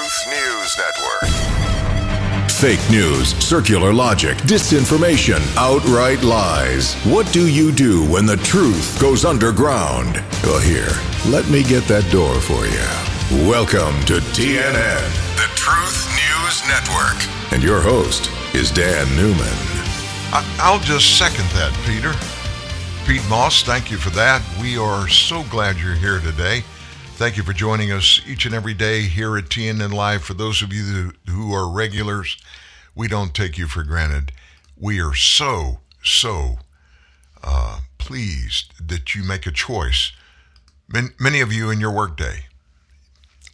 Truth News Network. Fake news, circular logic, disinformation, outright lies. What do you do when the truth goes underground? Well, here, let me get that door for you. Welcome to TNN, the Truth News Network. And your host is Dan Newman. I- I'll just second that, Peter. Pete Moss, thank you for that. We are so glad you're here today. Thank you for joining us each and every day here at TNN Live. For those of you who are regulars, we don't take you for granted. We are so, so uh, pleased that you make a choice. Man- many of you in your workday.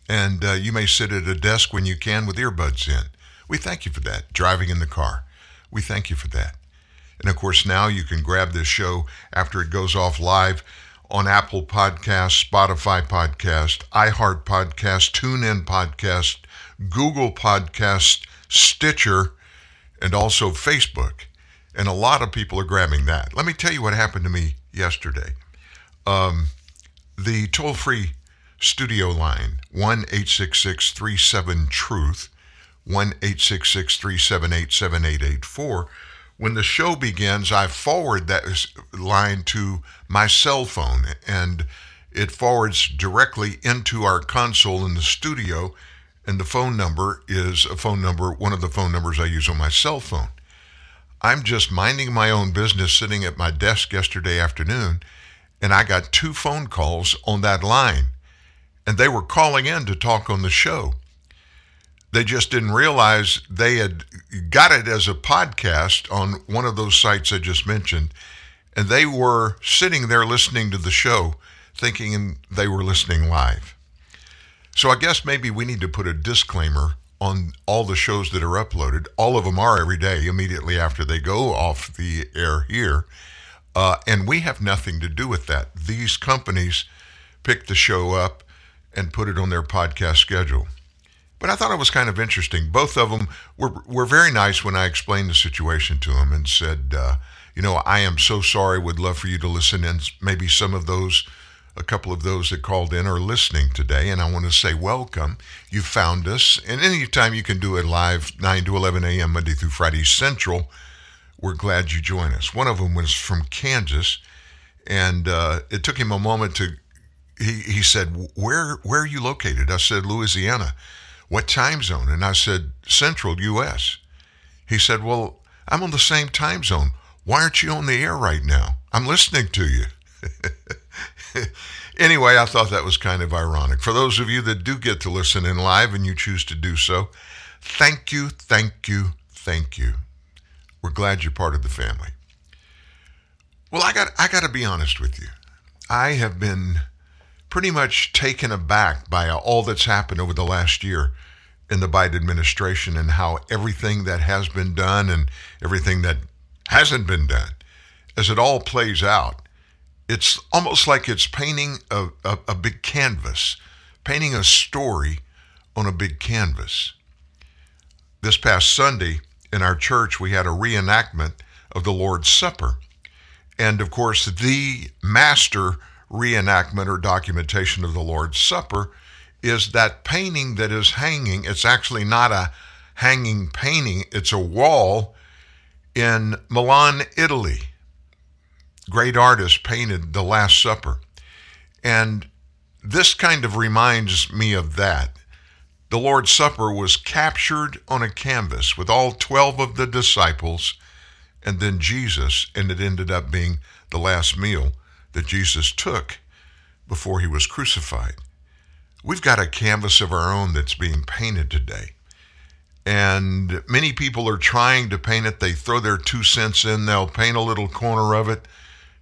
And uh, you may sit at a desk when you can with earbuds in. We thank you for that. Driving in the car. We thank you for that. And of course, now you can grab this show after it goes off live on Apple Podcast, Spotify Podcast, iHeart Podcast, TuneIn Podcast, Google Podcast, Stitcher, and also Facebook. And a lot of people are grabbing that. Let me tell you what happened to me yesterday. Um, the toll free studio line, 1 866 37 Truth, 1 866 378 7884 when the show begins, I forward that line to my cell phone and it forwards directly into our console in the studio. And the phone number is a phone number, one of the phone numbers I use on my cell phone. I'm just minding my own business sitting at my desk yesterday afternoon, and I got two phone calls on that line. And they were calling in to talk on the show. They just didn't realize they had got it as a podcast on one of those sites I just mentioned. And they were sitting there listening to the show, thinking they were listening live. So I guess maybe we need to put a disclaimer on all the shows that are uploaded. All of them are every day, immediately after they go off the air here. Uh, and we have nothing to do with that. These companies pick the show up and put it on their podcast schedule. But I thought it was kind of interesting. Both of them were, were very nice when I explained the situation to them and said, uh, you know, I am so sorry, would love for you to listen in. Maybe some of those, a couple of those that called in are listening today. And I want to say welcome. You found us. And anytime you can do it live, 9 to 11 a.m., Monday through Friday Central, we're glad you join us. One of them was from Kansas. And uh, it took him a moment to, he, he said, where, where are you located? I said, Louisiana what time zone? And I said, Central U.S. He said, Well, I'm on the same time zone. Why aren't you on the air right now? I'm listening to you. anyway, I thought that was kind of ironic. For those of you that do get to listen in live and you choose to do so, thank you, thank you, thank you. We're glad you're part of the family. Well, I got I got to be honest with you. I have been pretty much taken aback by all that's happened over the last year in the Biden administration and how everything that has been done and everything that hasn't been done, as it all plays out, it's almost like it's painting a, a, a big canvas, painting a story on a big canvas. This past Sunday in our church, we had a reenactment of the Lord's Supper. And of course, the master reenactment or documentation of the Lord's Supper is that painting that is hanging. It's actually not a hanging painting, it's a wall in Milan, Italy. Great artist painted the Last Supper. And this kind of reminds me of that. The Lord's Supper was captured on a canvas with all 12 of the disciples and then Jesus, and it ended up being the last meal that Jesus took before he was crucified. We've got a canvas of our own that's being painted today. And many people are trying to paint it. They throw their two cents in, they'll paint a little corner of it,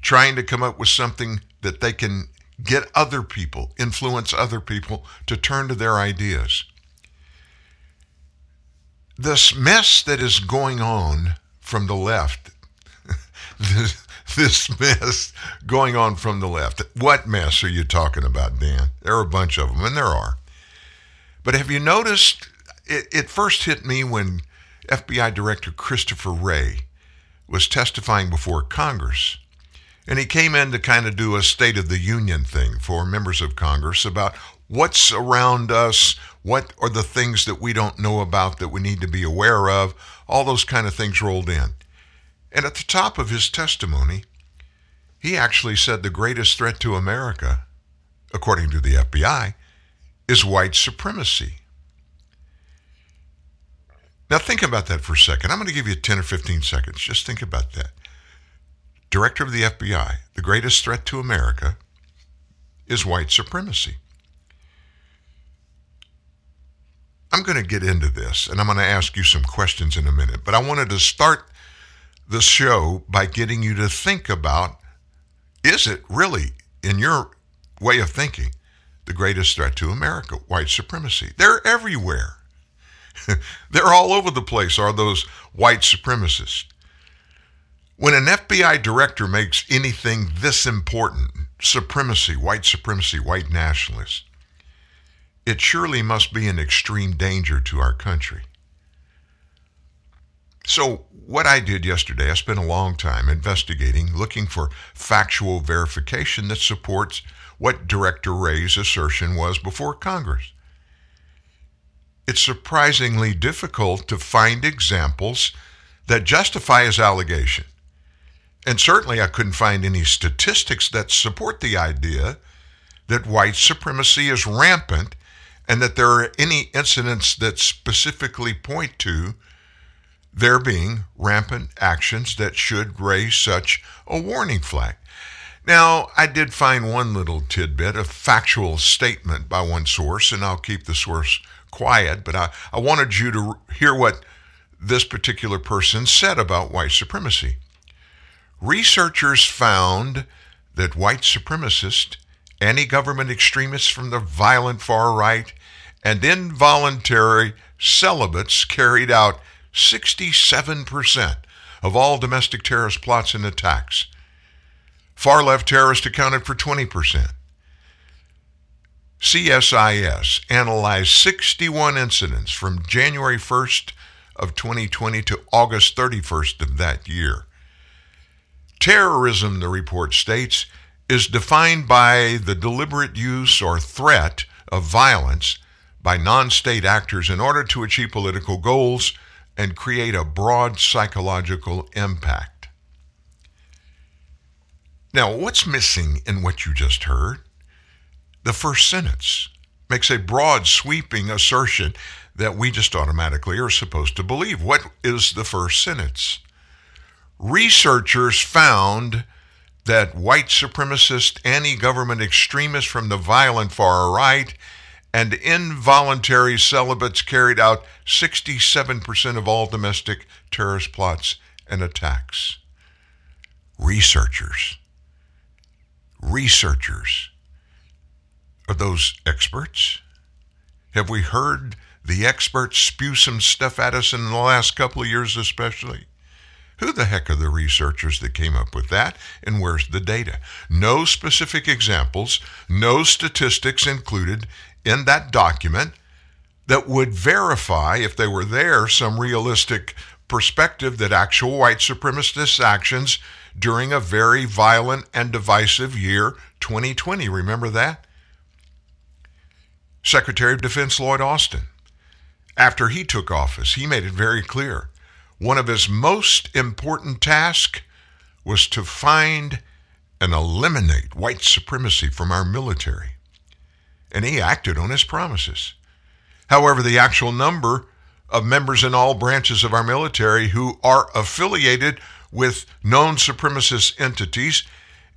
trying to come up with something that they can get other people, influence other people to turn to their ideas. This mess that is going on from the left, this mess going on from the left. What mess are you talking about, Dan? There are a bunch of them, and there are. But have you noticed? It, it first hit me when FBI Director Christopher Wray was testifying before Congress. And he came in to kind of do a State of the Union thing for members of Congress about what's around us, What are the things that we don't know about that we need to be aware of? All those kind of things rolled in. And at the top of his testimony, he actually said the greatest threat to America, according to the FBI, is white supremacy. Now, think about that for a second. I'm going to give you 10 or 15 seconds. Just think about that. Director of the FBI, the greatest threat to America is white supremacy. I'm going to get into this and I'm going to ask you some questions in a minute, but I wanted to start the show by getting you to think about is it really, in your way of thinking, the greatest threat to America? White supremacy. They're everywhere. They're all over the place, are those white supremacists. When an FBI director makes anything this important, supremacy, white supremacy, white nationalists, it surely must be an extreme danger to our country. So, what I did yesterday, I spent a long time investigating, looking for factual verification that supports what Director Wray's assertion was before Congress. It's surprisingly difficult to find examples that justify his allegation. And certainly, I couldn't find any statistics that support the idea that white supremacy is rampant and that there are any incidents that specifically point to there being rampant actions that should raise such a warning flag. Now, I did find one little tidbit, a factual statement by one source, and I'll keep the source quiet, but I, I wanted you to hear what this particular person said about white supremacy. Researchers found that white supremacists, anti government extremists from the violent far right, and involuntary celibates carried out 67% of all domestic terrorist plots and attacks. Far left terrorists accounted for 20%. CSIS analyzed 61 incidents from January 1st of 2020 to August 31st of that year. Terrorism, the report states, is defined by the deliberate use or threat of violence by non state actors in order to achieve political goals and create a broad psychological impact. Now, what's missing in what you just heard? The first sentence makes a broad, sweeping assertion that we just automatically are supposed to believe. What is the first sentence? researchers found that white supremacist, anti government extremists from the violent far right and involuntary celibates carried out 67% of all domestic terrorist plots and attacks. Researchers. Researchers. Are those experts? Have we heard the experts spew some stuff at us in the last couple of years, especially? Who the heck are the researchers that came up with that, and where's the data? No specific examples, no statistics included in that document that would verify, if they were there, some realistic perspective that actual white supremacist actions during a very violent and divisive year, 2020, remember that? Secretary of Defense Lloyd Austin, after he took office, he made it very clear one of his most important tasks was to find and eliminate white supremacy from our military. And he acted on his promises. However, the actual number of members in all branches of our military who are affiliated with known supremacist entities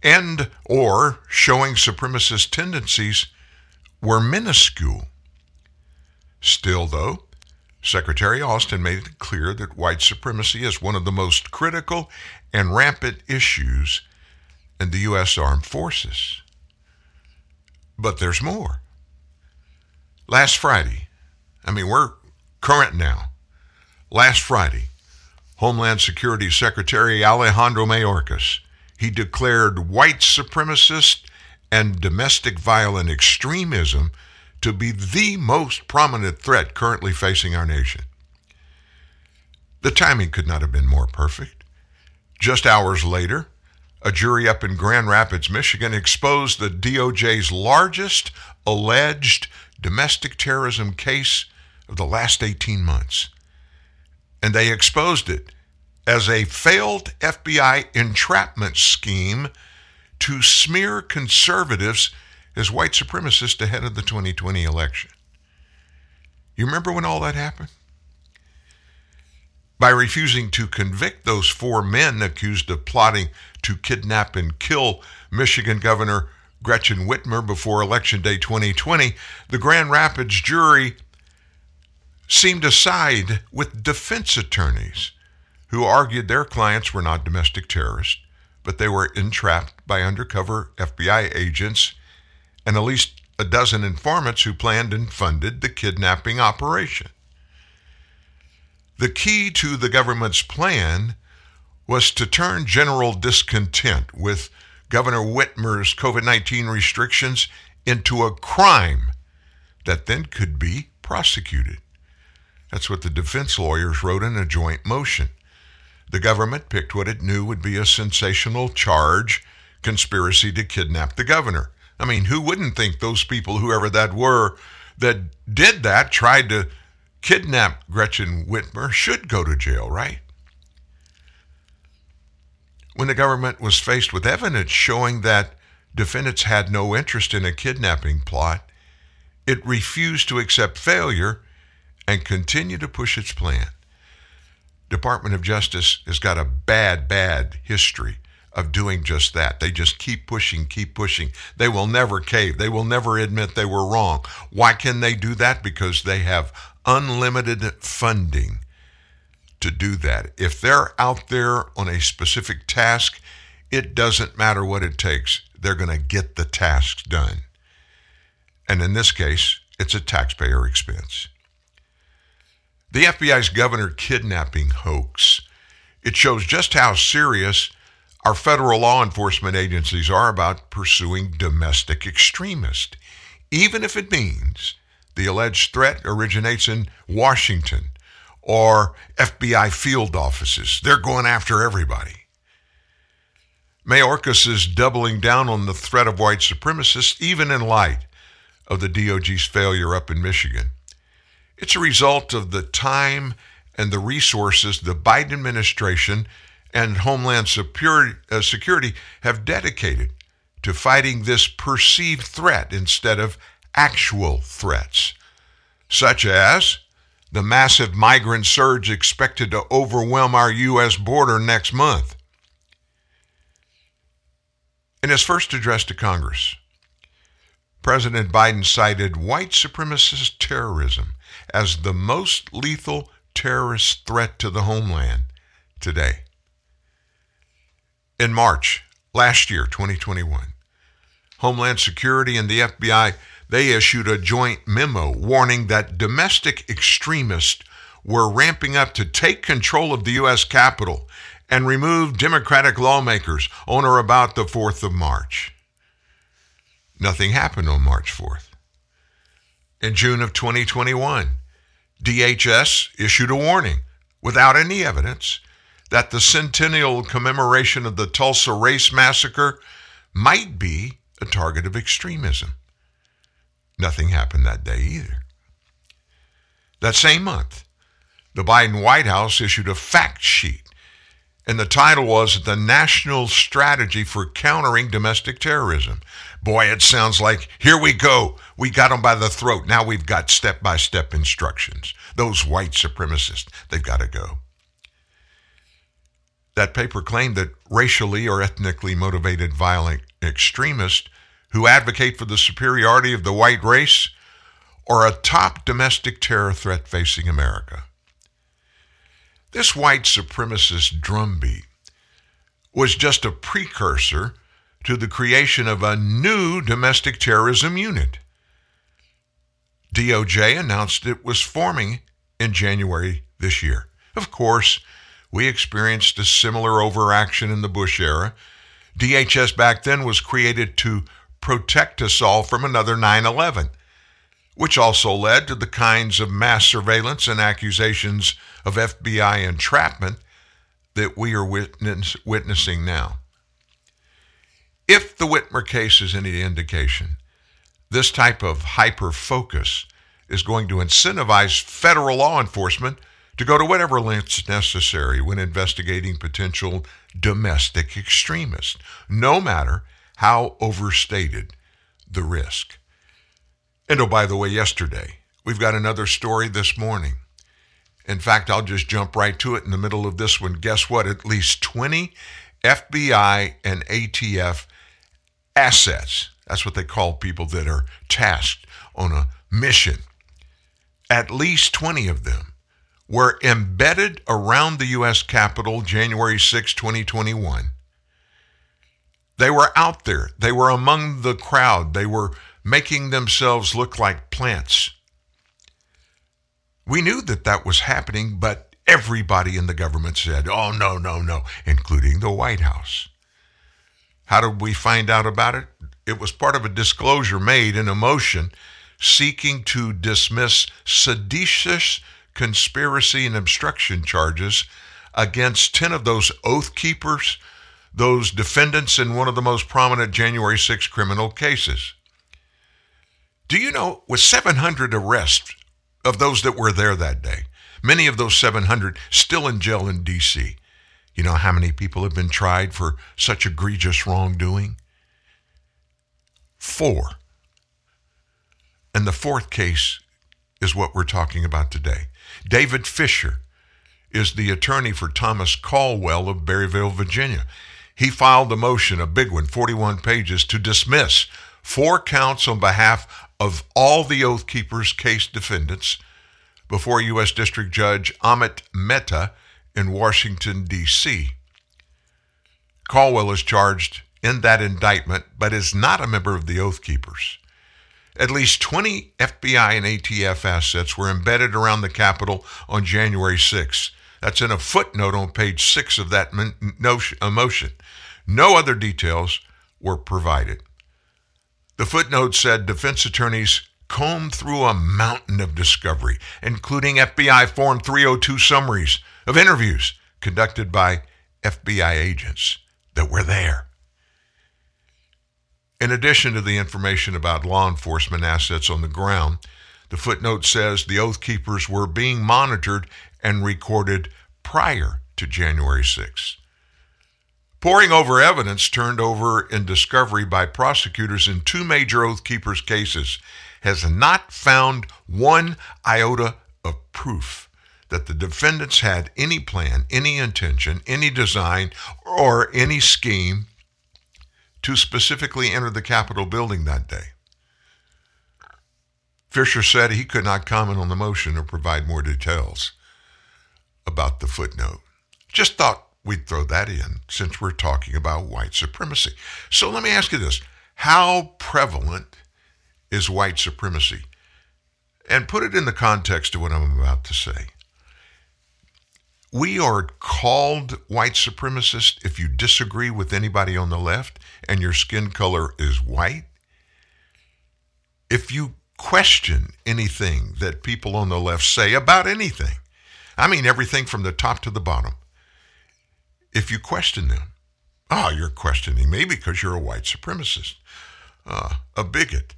and or showing supremacist tendencies were minuscule. Still though, Secretary Austin made it clear that white supremacy is one of the most critical and rampant issues in the U.S. Armed Forces. But there's more. Last Friday, I mean, we're current now. Last Friday, Homeland Security Secretary Alejandro Mayorkas, he declared white supremacist and domestic violent extremism to be the most prominent threat currently facing our nation. The timing could not have been more perfect. Just hours later, a jury up in Grand Rapids, Michigan exposed the DOJ's largest alleged domestic terrorism case of the last 18 months. And they exposed it as a failed FBI entrapment scheme to smear conservatives as white supremacists ahead of the 2020 election. You remember when all that happened? By refusing to convict those four men accused of plotting to kidnap and kill Michigan Governor Gretchen Whitmer before Election Day 2020, the Grand Rapids jury seemed to side with defense attorneys who argued their clients were not domestic terrorists, but they were entrapped by undercover FBI agents and at least a dozen informants who planned and funded the kidnapping operation. The key to the government's plan was to turn general discontent with Governor Whitmer's COVID 19 restrictions into a crime that then could be prosecuted. That's what the defense lawyers wrote in a joint motion. The government picked what it knew would be a sensational charge conspiracy to kidnap the governor. I mean, who wouldn't think those people, whoever that were, that did that, tried to kidnap Gretchen Whitmer, should go to jail, right? When the government was faced with evidence showing that defendants had no interest in a kidnapping plot, it refused to accept failure and continued to push its plan. Department of Justice has got a bad, bad history of doing just that. They just keep pushing, keep pushing. They will never cave. They will never admit they were wrong. Why can they do that? Because they have unlimited funding to do that. If they're out there on a specific task, it doesn't matter what it takes. They're going to get the tasks done. And in this case, it's a taxpayer expense. The FBI's governor kidnapping hoax. It shows just how serious our federal law enforcement agencies are about pursuing domestic extremists, even if it means the alleged threat originates in Washington or FBI field offices. They're going after everybody. Mayorkas is doubling down on the threat of white supremacists, even in light of the DOJ's failure up in Michigan. It's a result of the time and the resources the Biden administration and Homeland uh, Security have dedicated to fighting this perceived threat instead of actual threats, such as the massive migrant surge expected to overwhelm our U.S. border next month. In his first address to Congress, President Biden cited white supremacist terrorism as the most lethal terrorist threat to the homeland today. In March last year, 2021, Homeland Security and the FBI they issued a joint memo warning that domestic extremists were ramping up to take control of the U.S. Capitol and remove Democratic lawmakers on or about the 4th of March. Nothing happened on March 4th. In June of 2021, DHS issued a warning without any evidence that the centennial commemoration of the Tulsa Race Massacre might be a target of extremism. Nothing happened that day either. That same month, the Biden White House issued a fact sheet, and the title was The National Strategy for Countering Domestic Terrorism. Boy, it sounds like here we go. We got them by the throat. Now we've got step by step instructions. Those white supremacists, they've got to go. That paper claimed that racially or ethnically motivated violent extremists who advocate for the superiority of the white race or a top domestic terror threat facing America. This white supremacist drumbeat was just a precursor to the creation of a new domestic terrorism unit. DOJ announced it was forming in January this year. Of course, we experienced a similar overaction in the Bush era. DHS back then was created to protect us all from another 9 11, which also led to the kinds of mass surveillance and accusations of FBI entrapment that we are witness, witnessing now. If the Whitmer case is any indication, this type of hyper focus is going to incentivize federal law enforcement to go to whatever lengths necessary when investigating potential domestic extremists, no matter how overstated the risk. And oh, by the way, yesterday, we've got another story this morning. In fact, I'll just jump right to it in the middle of this one. Guess what? At least 20 FBI and ATF assets, that's what they call people that are tasked on a mission, at least 20 of them were embedded around the U.S. Capitol January 6, 2021. They were out there. They were among the crowd. They were making themselves look like plants. We knew that that was happening, but everybody in the government said, oh, no, no, no, including the White House. How did we find out about it? It was part of a disclosure made in a motion seeking to dismiss seditious conspiracy and obstruction charges against 10 of those oath keepers, those defendants in one of the most prominent January 6 criminal cases. Do you know, with 700 arrests of those that were there that day, many of those 700 still in jail in D.C., you know how many people have been tried for such egregious wrongdoing? Four. And the fourth case is what we're talking about today. David Fischer is the attorney for Thomas Caldwell of Berryville, Virginia. He filed a motion, a big one, 41 pages, to dismiss four counts on behalf of all the Oath Keepers case defendants before U.S. District Judge Amit Mehta in Washington, D.C. Caldwell is charged in that indictment, but is not a member of the Oath Keepers. At least 20 FBI and ATF assets were embedded around the Capitol on January 6. That's in a footnote on page 6 of that motion. No other details were provided. The footnote said defense attorneys combed through a mountain of discovery, including FBI Form 302 summaries of interviews conducted by FBI agents that were there. In addition to the information about law enforcement assets on the ground, the footnote says the Oath Keepers were being monitored and recorded prior to January 6. Poring over evidence turned over in discovery by prosecutors in two major Oath Keepers cases has not found one iota of proof that the defendants had any plan, any intention, any design, or any scheme to specifically enter the Capitol building that day. Fischer said he could not comment on the motion or provide more details about the footnote. Just thought we'd throw that in since we're talking about white supremacy. So let me ask you this How prevalent is white supremacy? And put it in the context of what I'm about to say. We are called white supremacists if you disagree with anybody on the left and your skin color is white. If you question anything that people on the left say about anything, I mean everything from the top to the bottom, if you question them, oh, you're questioning me because you're a white supremacist, uh, a bigot,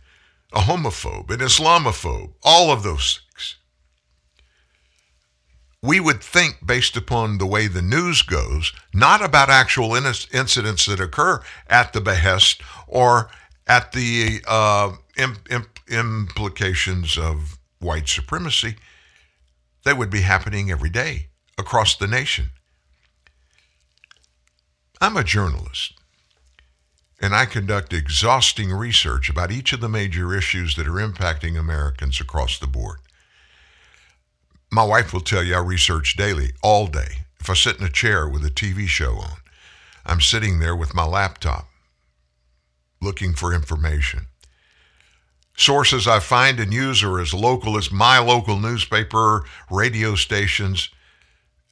a homophobe, an Islamophobe, all of those things. We would think, based upon the way the news goes, not about actual in- incidents that occur at the behest or at the uh, imp- implications of white supremacy, they would be happening every day across the nation. I'm a journalist, and I conduct exhausting research about each of the major issues that are impacting Americans across the board. My wife will tell you I research daily, all day. If I sit in a chair with a TV show on, I'm sitting there with my laptop looking for information. Sources I find and use are as local as my local newspaper, radio stations,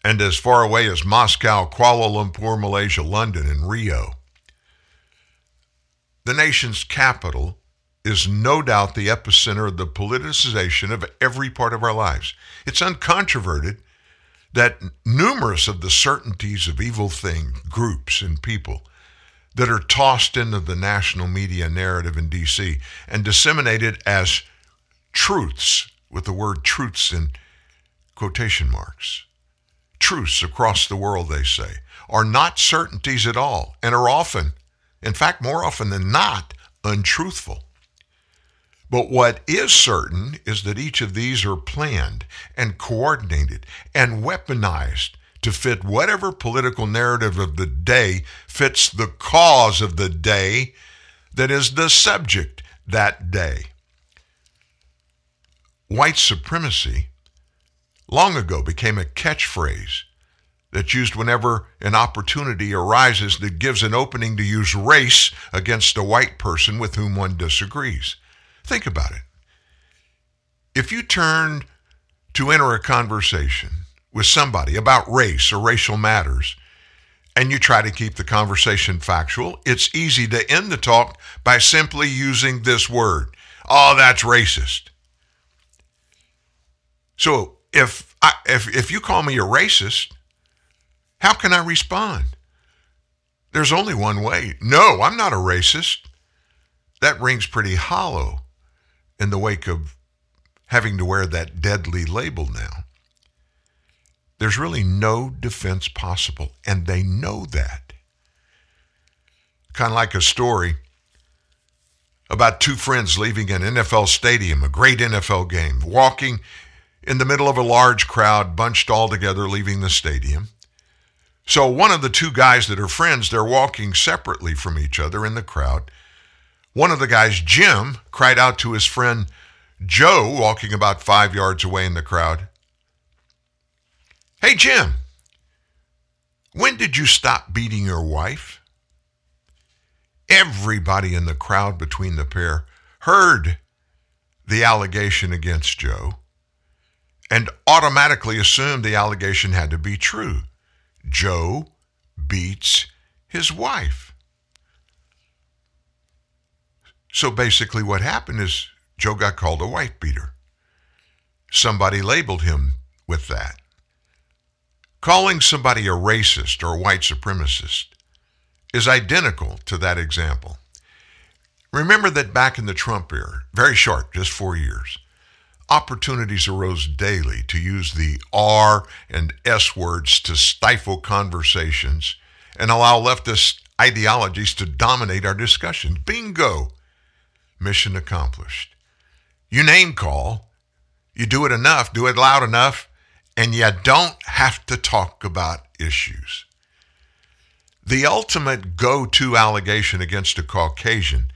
and as far away as Moscow, Kuala Lumpur, Malaysia, London, and Rio. The nation's capital is no doubt the epicenter of the politicization of every part of our lives. It's uncontroverted that numerous of the certainties of evil thing groups and people that are tossed into the national media narrative in DC and disseminated as truths, with the word truths in quotation marks. Truths across the world, they say, are not certainties at all and are often, in fact, more often than not, untruthful. But what is certain is that each of these are planned and coordinated and weaponized to fit whatever political narrative of the day fits the cause of the day that is the subject that day. White supremacy long ago became a catchphrase that's used whenever an opportunity arises that gives an opening to use race against a white person with whom one disagrees. Think about it. If you turned to enter a conversation with somebody about race or racial matters, and you try to keep the conversation factual, it's easy to end the talk by simply using this word. Oh, that's racist. So if I, if if you call me a racist, how can I respond? There's only one way. No, I'm not a racist. That rings pretty hollow in the wake of having to wear that deadly label now. There's really no defense possible, and they know that. Kind of like a story about two friends leaving an NFL stadium, a great NFL game, walking in the middle of a large crowd, bunched all together, leaving the stadium. So one of the two guys that are friends, they're walking separately from each other in the crowd. One of the guys, Jim, cried out to his friend Joe, walking about five yards away in the crowd, Hey, Jim, when did you stop beating your wife? Everybody in the crowd between the pair heard the allegation against Joe and automatically assumed the allegation had to be true. Joe beats his wife. So basically, what happened is Joe got called a wife beater. Somebody labeled him with that. Calling somebody a racist or a white supremacist is identical to that example. Remember that back in the Trump era, very short, just four years, opportunities arose daily to use the R and S words to stifle conversations and allow leftist ideologies to dominate our discussions. Bingo! Mission accomplished. You name call, you do it enough, do it loud enough, and you don't have to talk about issues. The ultimate go to allegation against a Caucasian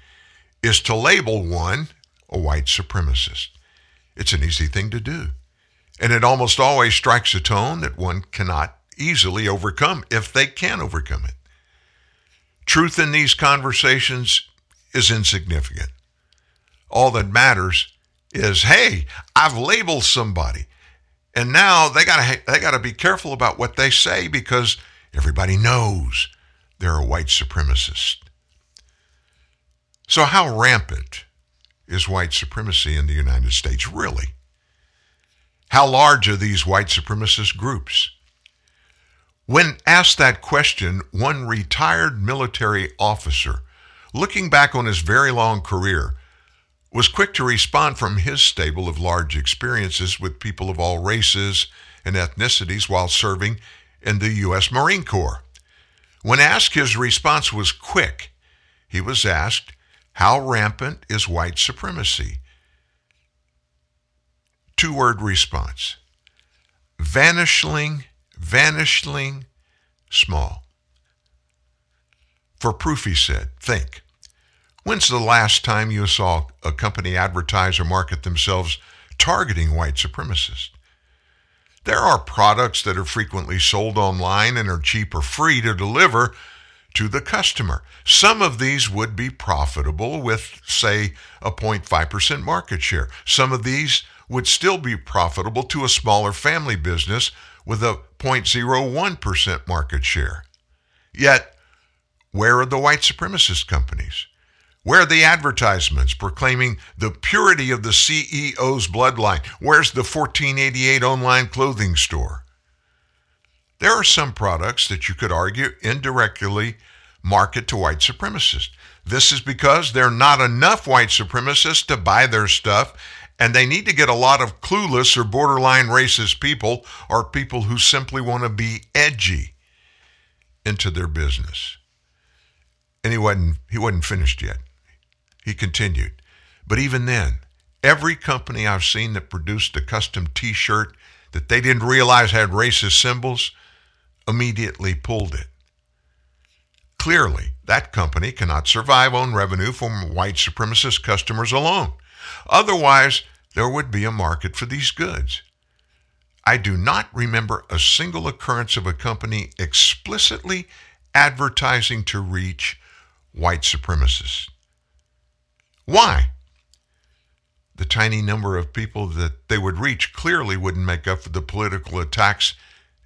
is to label one a white supremacist. It's an easy thing to do. And it almost always strikes a tone that one cannot easily overcome if they can overcome it. Truth in these conversations is insignificant. All that matters is hey, I've labeled somebody. And now they got to they got to be careful about what they say because everybody knows they're a white supremacist. So how rampant is white supremacy in the United States really? How large are these white supremacist groups? When asked that question, one retired military officer, looking back on his very long career, was quick to respond from his stable of large experiences with people of all races and ethnicities while serving in the U.S. Marine Corps. When asked, his response was quick. He was asked, How rampant is white supremacy? Two word response vanishing, vanishing small. For proof, he said, think. When's the last time you saw a company advertise or market themselves targeting white supremacists? There are products that are frequently sold online and are cheap or free to deliver to the customer. Some of these would be profitable with, say, a 0.5% market share. Some of these would still be profitable to a smaller family business with a 0.01% market share. Yet, where are the white supremacist companies? Where are the advertisements proclaiming the purity of the CEO's bloodline? Where's the 1488 online clothing store? There are some products that you could argue indirectly market to white supremacists. This is because there are not enough white supremacists to buy their stuff, and they need to get a lot of clueless or borderline racist people or people who simply want to be edgy into their business. And he wasn't he wasn't finished yet. He continued. But even then, every company I've seen that produced a custom t-shirt that they didn't realize had racist symbols immediately pulled it. Clearly, that company cannot survive on revenue from white supremacist customers alone. Otherwise, there would be a market for these goods. I do not remember a single occurrence of a company explicitly advertising to reach white supremacists. Why? The tiny number of people that they would reach clearly wouldn't make up for the political attacks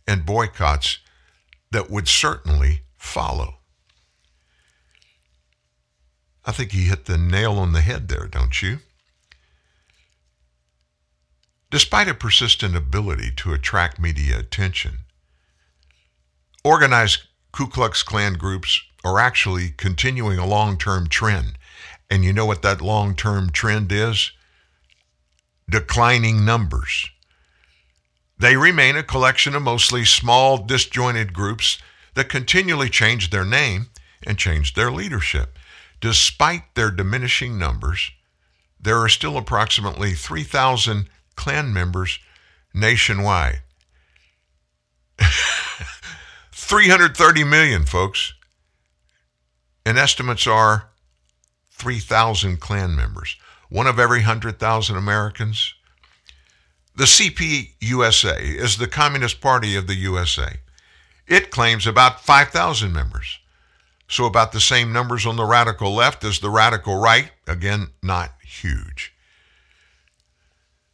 and boycotts that would certainly follow. I think he hit the nail on the head there, don't you? Despite a persistent ability to attract media attention, organized Ku Klux Klan groups are actually continuing a long term trend. And you know what that long term trend is? Declining numbers. They remain a collection of mostly small, disjointed groups that continually change their name and change their leadership. Despite their diminishing numbers, there are still approximately 3,000 Klan members nationwide. 330 million, folks. And estimates are 3,000 Klan members, one of every 100,000 Americans. The CPUSA is the Communist Party of the USA. It claims about 5,000 members. So about the same numbers on the radical left as the radical right. Again, not huge.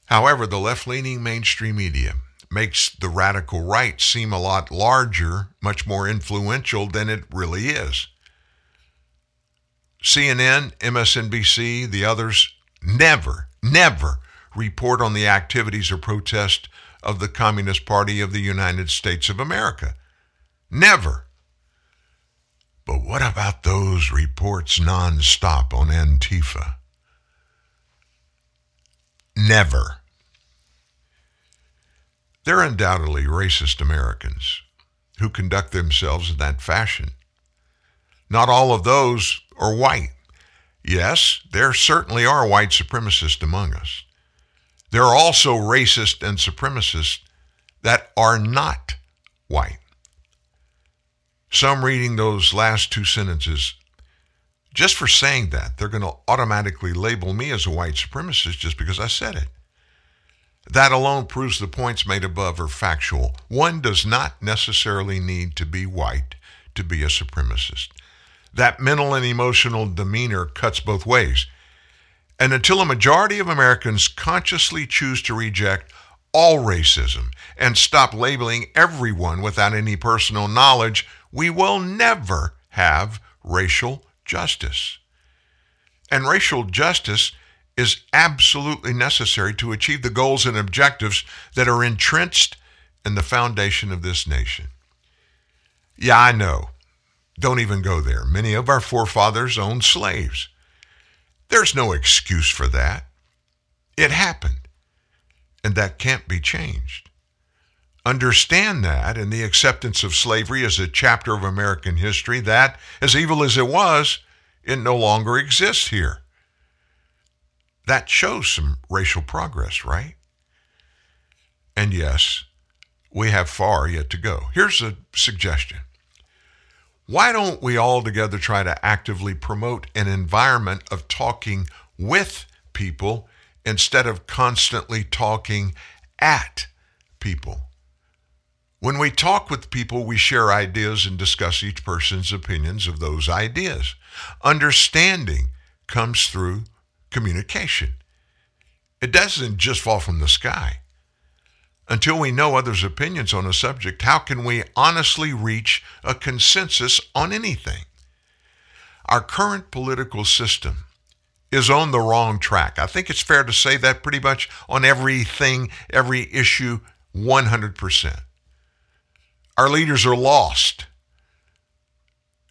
However, the left leaning mainstream media makes the radical right seem a lot larger, much more influential than it really is. CNN, MSNBC, the others never, never report on the activities or protest of the Communist Party of the United States of America. Never. But what about those reports nonstop on Antifa? Never. They're undoubtedly racist Americans who conduct themselves in that fashion. Not all of those are white. Yes, there certainly are white supremacists among us. There are also racist and supremacists that are not white. Some reading those last two sentences, just for saying that, they're going to automatically label me as a white supremacist just because I said it. That alone proves the points made above are factual. One does not necessarily need to be white to be a supremacist. That mental and emotional demeanor cuts both ways. And until a majority of Americans consciously choose to reject all racism and stop labeling everyone without any personal knowledge, we will never have racial justice. And racial justice is absolutely necessary to achieve the goals and objectives that are entrenched in the foundation of this nation. Yeah, I know. Don't even go there. Many of our forefathers owned slaves. There's no excuse for that. It happened, and that can't be changed. Understand that and the acceptance of slavery as a chapter of American history that, as evil as it was, it no longer exists here. That shows some racial progress, right? And yes, we have far yet to go. Here's a suggestion. Why don't we all together try to actively promote an environment of talking with people instead of constantly talking at people? When we talk with people, we share ideas and discuss each person's opinions of those ideas. Understanding comes through communication. It doesn't just fall from the sky. Until we know others' opinions on a subject, how can we honestly reach a consensus on anything? Our current political system is on the wrong track. I think it's fair to say that pretty much on everything, every issue, 100%. Our leaders are lost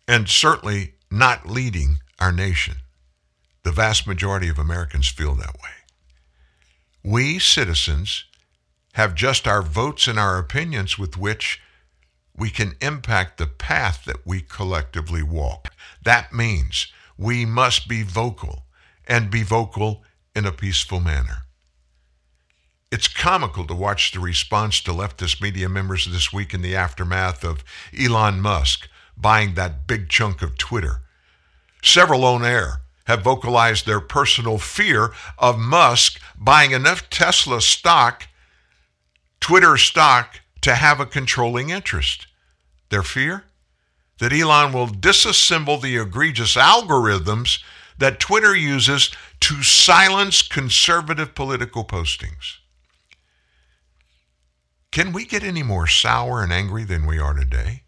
and certainly not leading our nation. The vast majority of Americans feel that way. We citizens have just our votes and our opinions with which we can impact the path that we collectively walk. That means we must be vocal and be vocal in a peaceful manner. It's comical to watch the response to leftist media members this week in the aftermath of Elon Musk buying that big chunk of Twitter. Several on air have vocalized their personal fear of Musk buying enough Tesla stock, Twitter stock, to have a controlling interest. Their fear? That Elon will disassemble the egregious algorithms that Twitter uses to silence conservative political postings. Can we get any more sour and angry than we are today?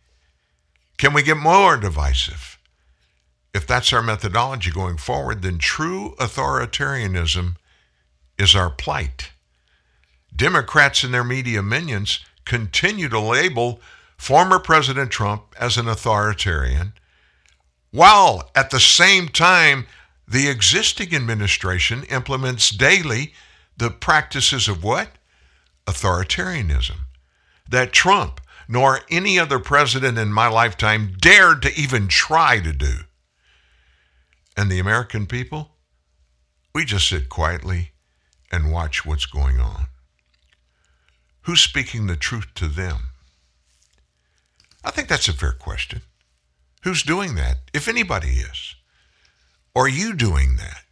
Can we get more divisive? If that's our methodology going forward, then true authoritarianism is our plight. Democrats and their media minions continue to label former President Trump as an authoritarian, while at the same time, the existing administration implements daily the practices of what? Authoritarianism. That Trump nor any other president in my lifetime dared to even try to do. And the American people, we just sit quietly and watch what's going on. Who's speaking the truth to them? I think that's a fair question. Who's doing that, if anybody is? Are you doing that?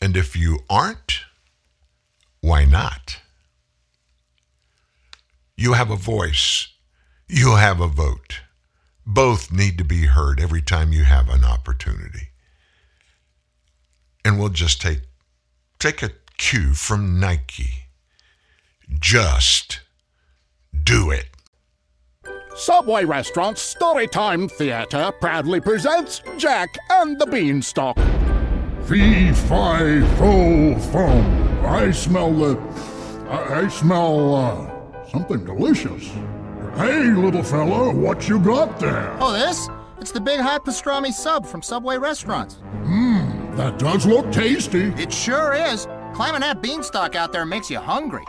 And if you aren't, why not? You have a voice. You have a vote. Both need to be heard every time you have an opportunity. And we'll just take take a cue from Nike. Just do it. Subway Restaurants Storytime Theater proudly presents Jack and the Beanstalk. Fee, fi, fo, fum. I smell the. I, I smell uh, something delicious. Hey, little fella, what you got there? Oh, this? It's the Big Hot Pastrami Sub from Subway Restaurants. Mmm, that does look tasty. It sure is. Climbing that beanstalk out there makes you hungry.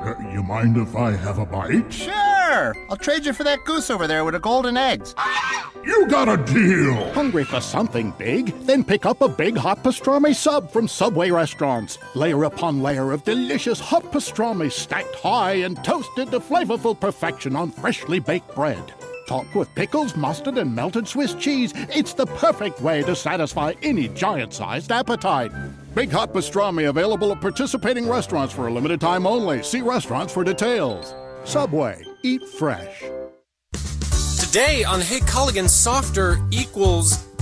Uh, you mind if I have a bite? Sure! I'll trade you for that goose over there with the golden eggs. You got a deal. Hungry for something big? Then pick up a big hot pastrami sub from Subway Restaurants. Layer upon layer of delicious hot pastrami stacked high and toasted to flavorful perfection on freshly baked bread. Topped with pickles, mustard, and melted Swiss cheese, it's the perfect way to satisfy any giant sized appetite. Big Hot Pastrami available at participating restaurants for a limited time only. See restaurants for details. Subway, eat fresh. Today on Hey Culligan, softer equals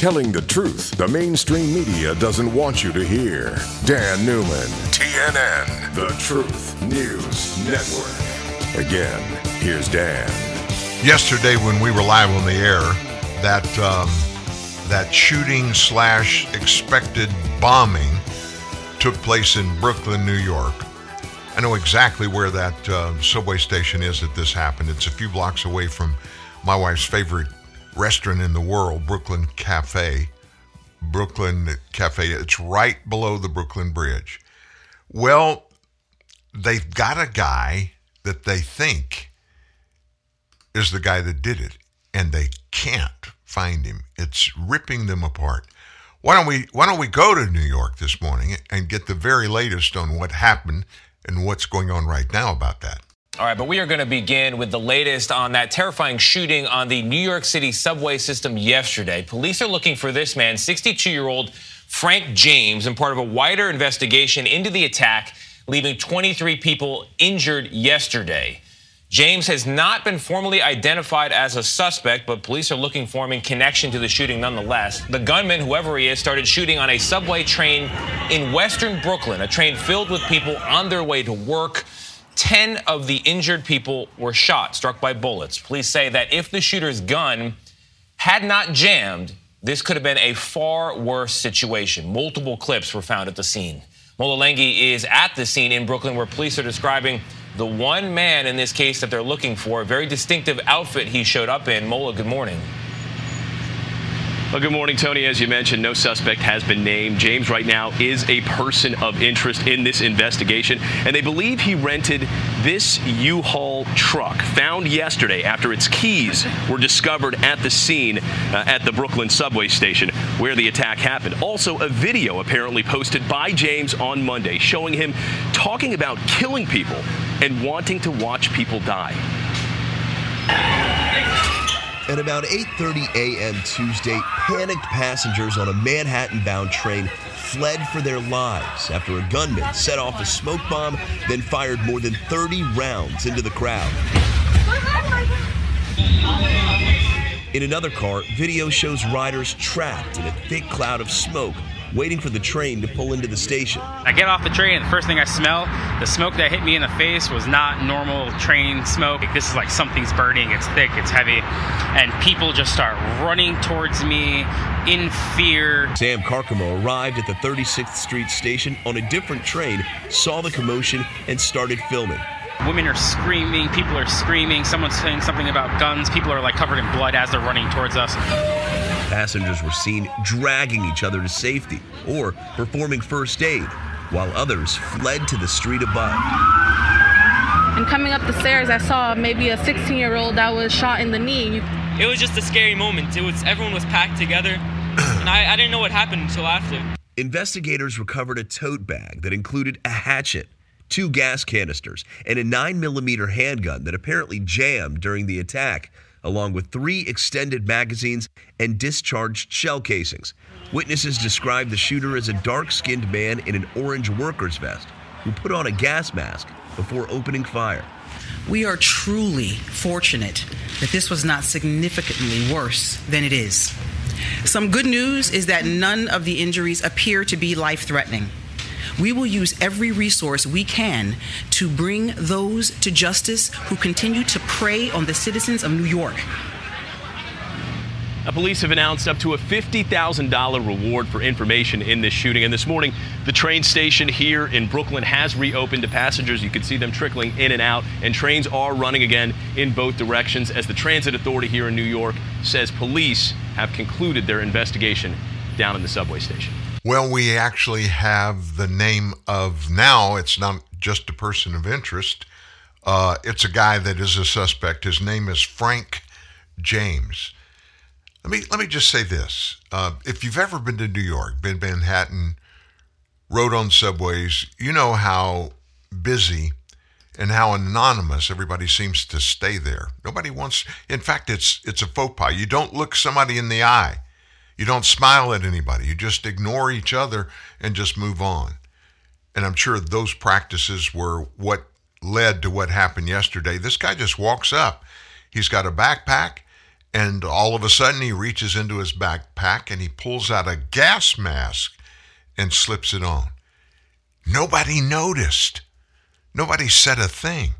Telling the truth the mainstream media doesn't want you to hear. Dan Newman, TNN, the Truth News Network. Again, here's Dan. Yesterday, when we were live on the air, that um, that shooting slash expected bombing took place in Brooklyn, New York. I know exactly where that uh, subway station is that this happened. It's a few blocks away from my wife's favorite restaurant in the world, Brooklyn Cafe. Brooklyn Cafe. It's right below the Brooklyn Bridge. Well, they've got a guy that they think is the guy that did it, and they can't find him. It's ripping them apart. Why don't we Why don't we go to New York this morning and get the very latest on what happened and what's going on right now about that? All right, but we are going to begin with the latest on that terrifying shooting on the New York City subway system yesterday. Police are looking for this man, 62 year old Frank James, and part of a wider investigation into the attack, leaving 23 people injured yesterday. James has not been formally identified as a suspect, but police are looking for him in connection to the shooting nonetheless. The gunman, whoever he is, started shooting on a subway train in western Brooklyn, a train filled with people on their way to work. 10 of the injured people were shot, struck by bullets. Police say that if the shooter's gun had not jammed, this could have been a far worse situation. Multiple clips were found at the scene. Mola Lenghi is at the scene in Brooklyn where police are describing the one man in this case that they're looking for. A very distinctive outfit he showed up in. Mola, good morning. Well, good morning, Tony. As you mentioned, no suspect has been named. James, right now, is a person of interest in this investigation, and they believe he rented this U Haul truck found yesterday after its keys were discovered at the scene uh, at the Brooklyn subway station where the attack happened. Also, a video apparently posted by James on Monday showing him talking about killing people and wanting to watch people die. At about 8:30 a.m. Tuesday, panicked passengers on a Manhattan-bound train fled for their lives after a gunman set off a smoke bomb, then fired more than 30 rounds into the crowd. In another car, video shows riders trapped in a thick cloud of smoke waiting for the train to pull into the station. I get off the train, and the first thing I smell, the smoke that hit me in the face was not normal train smoke. This is like something's burning, it's thick, it's heavy, and people just start running towards me in fear. Sam Carcamo arrived at the 36th Street station on a different train, saw the commotion, and started filming. Women are screaming, people are screaming, someone's saying something about guns, people are like covered in blood as they're running towards us. Passengers were seen dragging each other to safety or performing first aid, while others fled to the street above. And coming up the stairs, I saw maybe a 16 year old that was shot in the knee. It was just a scary moment. It was everyone was packed together, and I, I didn't know what happened until after. Investigators recovered a tote bag that included a hatchet, two gas canisters, and a 9mm handgun that apparently jammed during the attack along with three extended magazines and discharged shell casings. Witnesses described the shooter as a dark skinned man in an orange worker's vest who put on a gas mask before opening fire. We are truly fortunate that this was not significantly worse than it is. Some good news is that none of the injuries appear to be life threatening. We will use every resource we can to bring those to justice who continue to prey on the citizens of New York. Now, police have announced up to a $50,000 reward for information in this shooting. And this morning, the train station here in Brooklyn has reopened to passengers. You can see them trickling in and out, and trains are running again in both directions as the Transit Authority here in New York says police have concluded their investigation down in the subway station. Well, we actually have the name of now, it's not just a person of interest. Uh, it's a guy that is a suspect. His name is Frank James. Let me let me just say this: uh, if you've ever been to New York, been Manhattan, rode on subways, you know how busy and how anonymous everybody seems to stay there. Nobody wants. In fact, it's it's a faux pas. You don't look somebody in the eye. You don't smile at anybody. You just ignore each other and just move on. And I'm sure those practices were what led to what happened yesterday. This guy just walks up. He's got a backpack, and all of a sudden he reaches into his backpack and he pulls out a gas mask and slips it on. Nobody noticed. Nobody said a thing.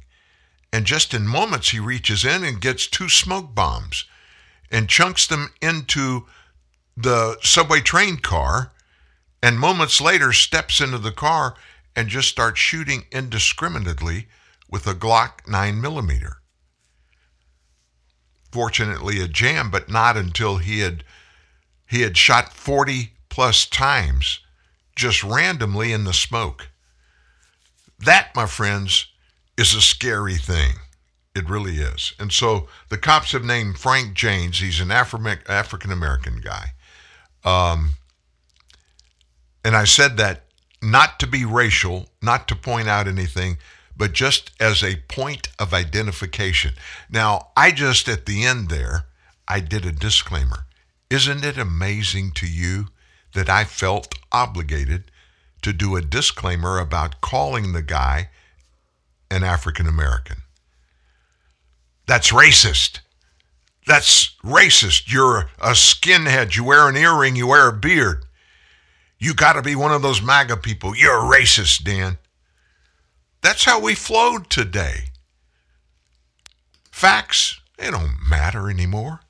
And just in moments, he reaches in and gets two smoke bombs and chunks them into the subway train car and moments later steps into the car and just starts shooting indiscriminately with a Glock 9 millimeter. Fortunately, a jam, but not until he had he had shot 40 plus times just randomly in the smoke. That, my friends, is a scary thing. It really is. And so the cops have named Frank James. He's an Afri- African American guy. Um, And I said that not to be racial, not to point out anything, but just as a point of identification. Now, I just at the end there, I did a disclaimer. Isn't it amazing to you that I felt obligated to do a disclaimer about calling the guy an African American? That's racist. That's racist. You're a skinhead. You wear an earring. You wear a beard. You got to be one of those MAGA people. You're a racist, Dan. That's how we flowed today. Facts, they don't matter anymore.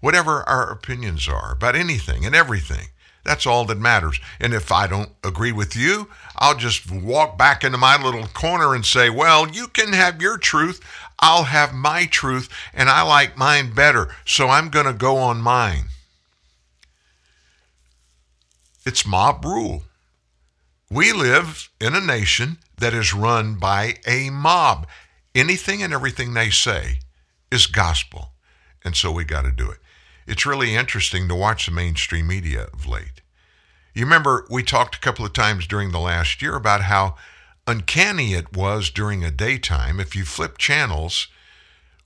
Whatever our opinions are about anything and everything, that's all that matters. And if I don't agree with you, I'll just walk back into my little corner and say, well, you can have your truth. I'll have my truth, and I like mine better. So I'm going to go on mine. It's mob rule. We live in a nation that is run by a mob. Anything and everything they say is gospel. And so we got to do it. It's really interesting to watch the mainstream media of late. You remember we talked a couple of times during the last year about how uncanny it was during a daytime if you flip channels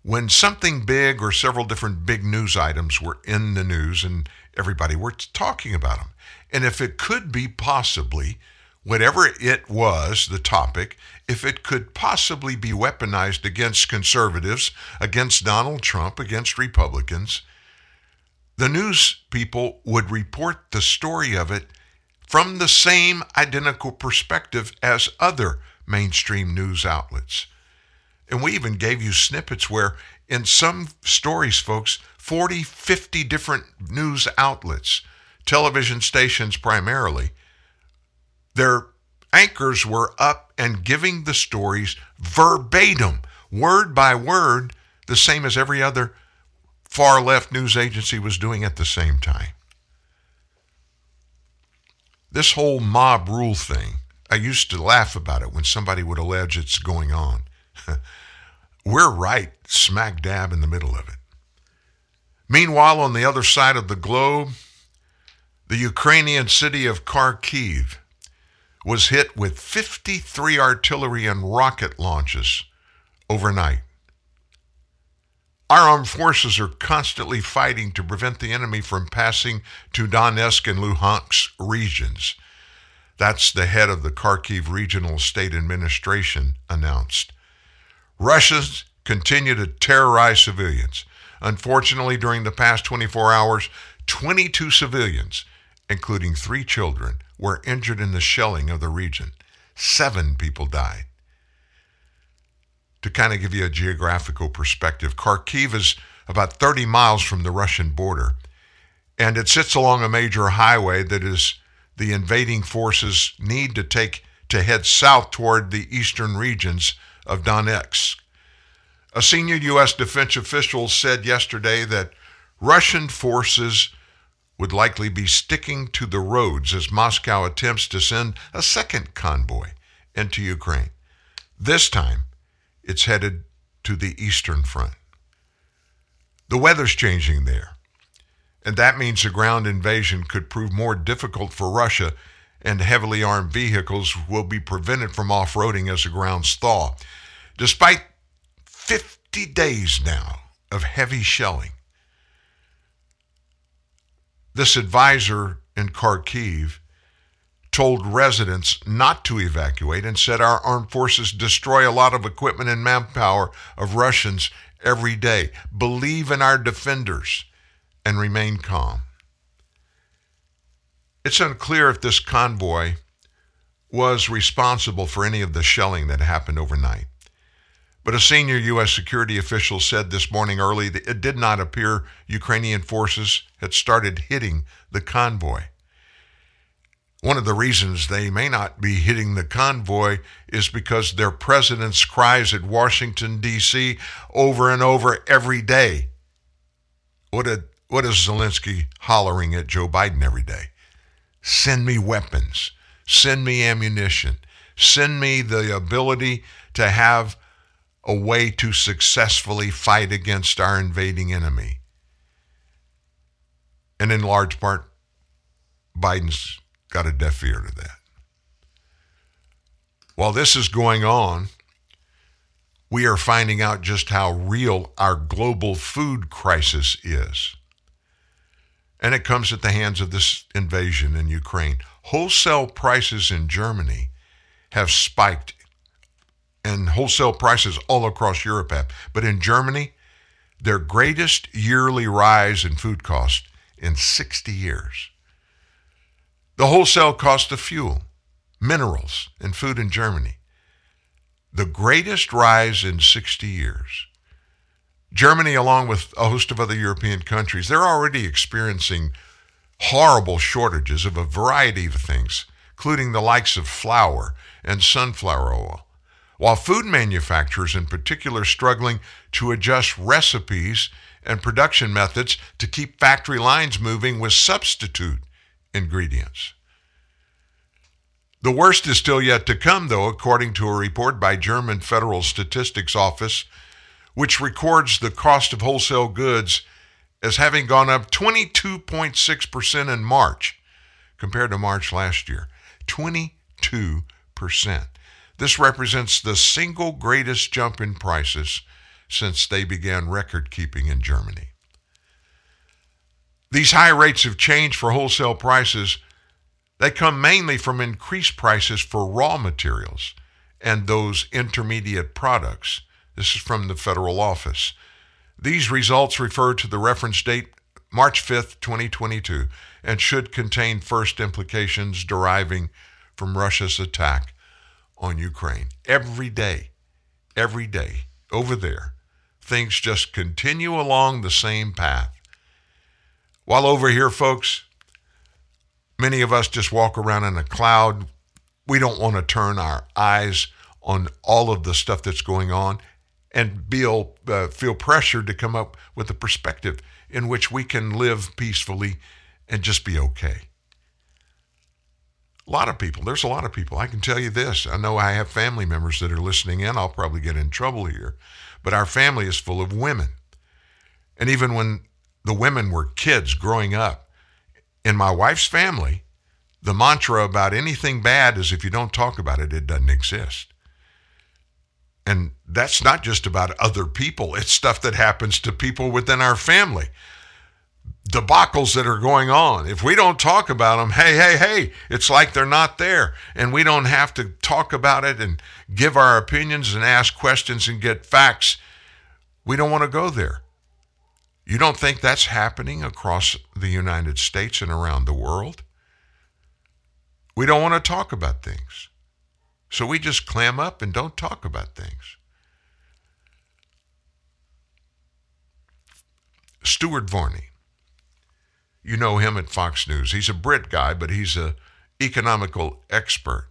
when something big or several different big news items were in the news and everybody were talking about them. And if it could be possibly, whatever it was, the topic, if it could possibly be weaponized against conservatives, against Donald Trump, against Republicans, the news people would report the story of it from the same identical perspective as other mainstream news outlets. And we even gave you snippets where, in some stories, folks, 40, 50 different news outlets, television stations primarily, their anchors were up and giving the stories verbatim, word by word, the same as every other far left news agency was doing at the same time. This whole mob rule thing, I used to laugh about it when somebody would allege it's going on. We're right smack dab in the middle of it. Meanwhile, on the other side of the globe, the Ukrainian city of Kharkiv was hit with 53 artillery and rocket launches overnight. Our armed forces are constantly fighting to prevent the enemy from passing to Donetsk and Luhansk regions. That's the head of the Kharkiv Regional State Administration announced. Russians continue to terrorize civilians. Unfortunately, during the past 24 hours, 22 civilians, including three children, were injured in the shelling of the region. Seven people died. To kind of give you a geographical perspective, Kharkiv is about 30 miles from the Russian border, and it sits along a major highway that is the invading forces need to take to head south toward the eastern regions of Donetsk. A senior U.S. defense official said yesterday that Russian forces would likely be sticking to the roads as Moscow attempts to send a second convoy into Ukraine. This time, it's headed to the eastern front. The weather's changing there, and that means a ground invasion could prove more difficult for Russia, and heavily armed vehicles will be prevented from off roading as the grounds thaw. Despite 50 days now of heavy shelling, this advisor in Kharkiv told residents not to evacuate and said our armed forces destroy a lot of equipment and manpower of Russians every day. Believe in our defenders and remain calm. It's unclear if this convoy was responsible for any of the shelling that happened overnight. But a senior U.S. security official said this morning early that it did not appear Ukrainian forces had started hitting the convoy. One of the reasons they may not be hitting the convoy is because their president's cries at Washington, D.C. over and over every day. What, a, what is Zelensky hollering at Joe Biden every day? Send me weapons, send me ammunition, send me the ability to have a way to successfully fight against our invading enemy. And in large part, Biden's got a deaf ear to that. While this is going on, we are finding out just how real our global food crisis is. And it comes at the hands of this invasion in Ukraine. Wholesale prices in Germany have spiked, and wholesale prices all across Europe have. But in Germany, their greatest yearly rise in food cost in 60 years. The wholesale cost of fuel, minerals, and food in Germany. The greatest rise in 60 years. Germany, along with a host of other European countries, they're already experiencing horrible shortages of a variety of things, including the likes of flour and sunflower oil. While food manufacturers in particular struggling to adjust recipes and production methods to keep factory lines moving with substitute ingredients. The worst is still yet to come, though, according to a report by German Federal Statistics Office, which records the cost of wholesale goods as having gone up 22.6% in March compared to March last year. 22%. This represents the single greatest jump in prices since they began record keeping in Germany. These high rates of change for wholesale prices they come mainly from increased prices for raw materials and those intermediate products. This is from the federal office. These results refer to the reference date March 5th, 2022, and should contain first implications deriving from Russia's attack on Ukraine. Every day, every day, over there, things just continue along the same path. While over here, folks, many of us just walk around in a cloud. We don't want to turn our eyes on all of the stuff that's going on and feel, uh, feel pressured to come up with a perspective in which we can live peacefully and just be okay. A lot of people, there's a lot of people. I can tell you this. I know I have family members that are listening in. I'll probably get in trouble here. But our family is full of women. And even when the women were kids growing up, in my wife's family, the mantra about anything bad is if you don't talk about it, it doesn't exist. And that's not just about other people, it's stuff that happens to people within our family. Debacles that are going on. If we don't talk about them, hey, hey, hey, it's like they're not there. And we don't have to talk about it and give our opinions and ask questions and get facts. We don't want to go there. You don't think that's happening across the United States and around the world? We don't want to talk about things. So we just clam up and don't talk about things. Stuart Varney. You know him at Fox News. He's a Brit guy, but he's a economical expert.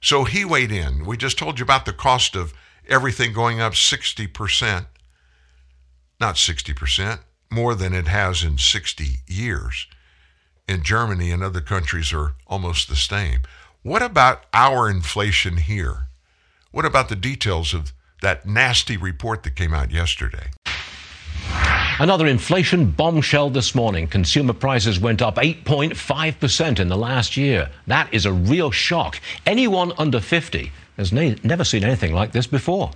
So he weighed in. We just told you about the cost of everything going up 60%. Not 60%, more than it has in 60 years. In Germany and other countries are almost the same. What about our inflation here? What about the details of that nasty report that came out yesterday? Another inflation bombshell this morning. Consumer prices went up 8.5% in the last year. That is a real shock. Anyone under 50 has ne- never seen anything like this before.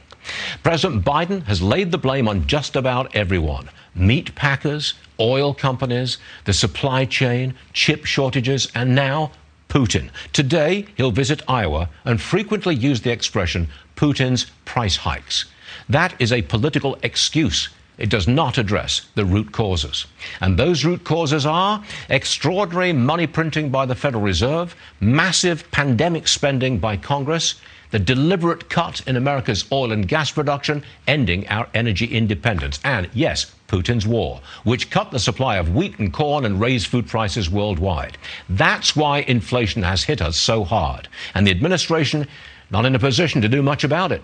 President Biden has laid the blame on just about everyone meat packers, oil companies, the supply chain, chip shortages, and now Putin. Today, he'll visit Iowa and frequently use the expression Putin's price hikes. That is a political excuse. It does not address the root causes. And those root causes are extraordinary money printing by the Federal Reserve, massive pandemic spending by Congress, the deliberate cut in America's oil and gas production, ending our energy independence, and yes, Putin's war, which cut the supply of wheat and corn and raised food prices worldwide. That's why inflation has hit us so hard, and the administration not in a position to do much about it.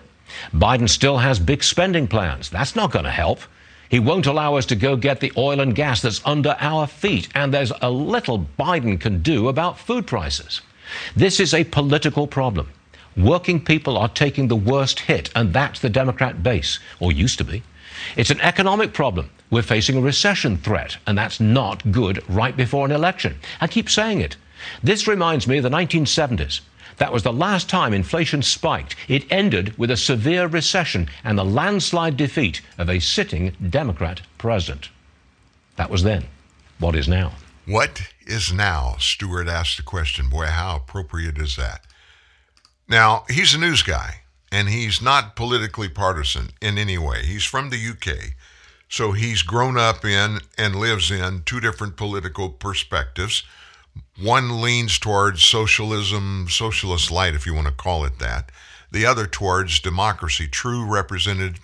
Biden still has big spending plans. That's not going to help. He won't allow us to go get the oil and gas that's under our feet, and there's a little Biden can do about food prices. This is a political problem. Working people are taking the worst hit, and that's the Democrat base, or used to be. It's an economic problem. We're facing a recession threat, and that's not good right before an election. I keep saying it. This reminds me of the 1970s. That was the last time inflation spiked. It ended with a severe recession and the landslide defeat of a sitting Democrat president. That was then. What is now? What is now? Stuart asked the question. Boy, how appropriate is that? Now, he's a news guy, and he's not politically partisan in any way. He's from the UK, so he's grown up in and lives in two different political perspectives. One leans towards socialism, socialist light, if you want to call it that. The other towards democracy, true representative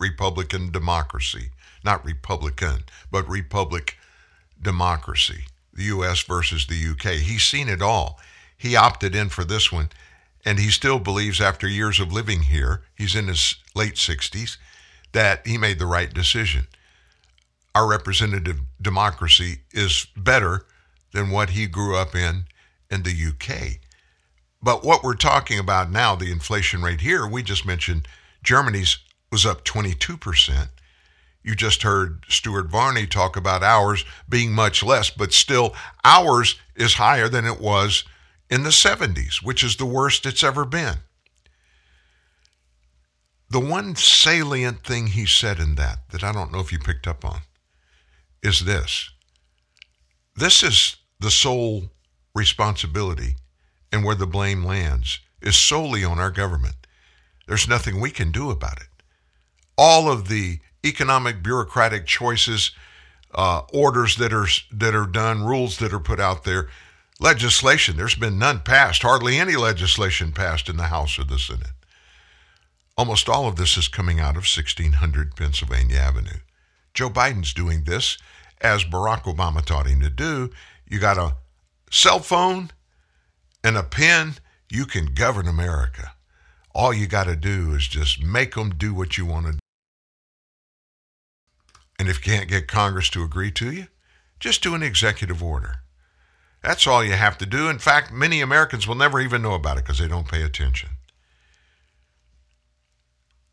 Republican democracy. Not Republican, but Republic democracy. The U.S. versus the U.K. He's seen it all. He opted in for this one, and he still believes, after years of living here, he's in his late 60s, that he made the right decision. Our representative democracy is better than what he grew up in in the UK. But what we're talking about now, the inflation rate here, we just mentioned Germany's was up 22%. You just heard Stuart Varney talk about ours being much less, but still ours is higher than it was in the 70s, which is the worst it's ever been. The one salient thing he said in that, that I don't know if you picked up on, is this. This is the sole responsibility and where the blame lands is solely on our government. There's nothing we can do about it. All of the economic bureaucratic choices, uh, orders that are that are done, rules that are put out there, legislation. There's been none passed, hardly any legislation passed in the House or the Senate. Almost all of this is coming out of 1600 Pennsylvania Avenue. Joe Biden's doing this as Barack Obama taught him to do. You got a cell phone and a pen, you can govern America. All you got to do is just make them do what you want to do. And if you can't get Congress to agree to you, just do an executive order. That's all you have to do. In fact, many Americans will never even know about it because they don't pay attention.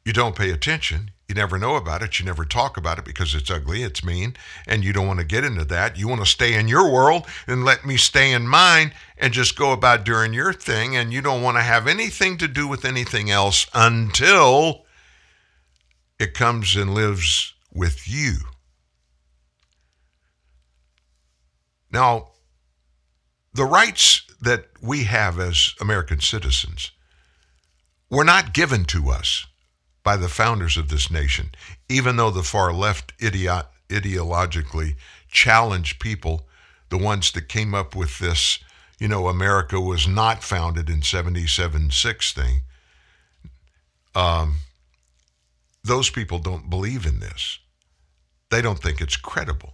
You don't pay attention, you never know about it, you never talk about it because it's ugly, it's mean, and you don't want to get into that. You want to stay in your world and let me stay in mine and just go about doing your thing, and you don't want to have anything to do with anything else until it comes and lives with you. Now, the rights that we have as American citizens were not given to us by the founders of this nation, even though the far left idiot, ideologically challenged people, the ones that came up with this, you know, America was not founded in 77 6 thing. Um, those people don't believe in this. They don't think it's credible.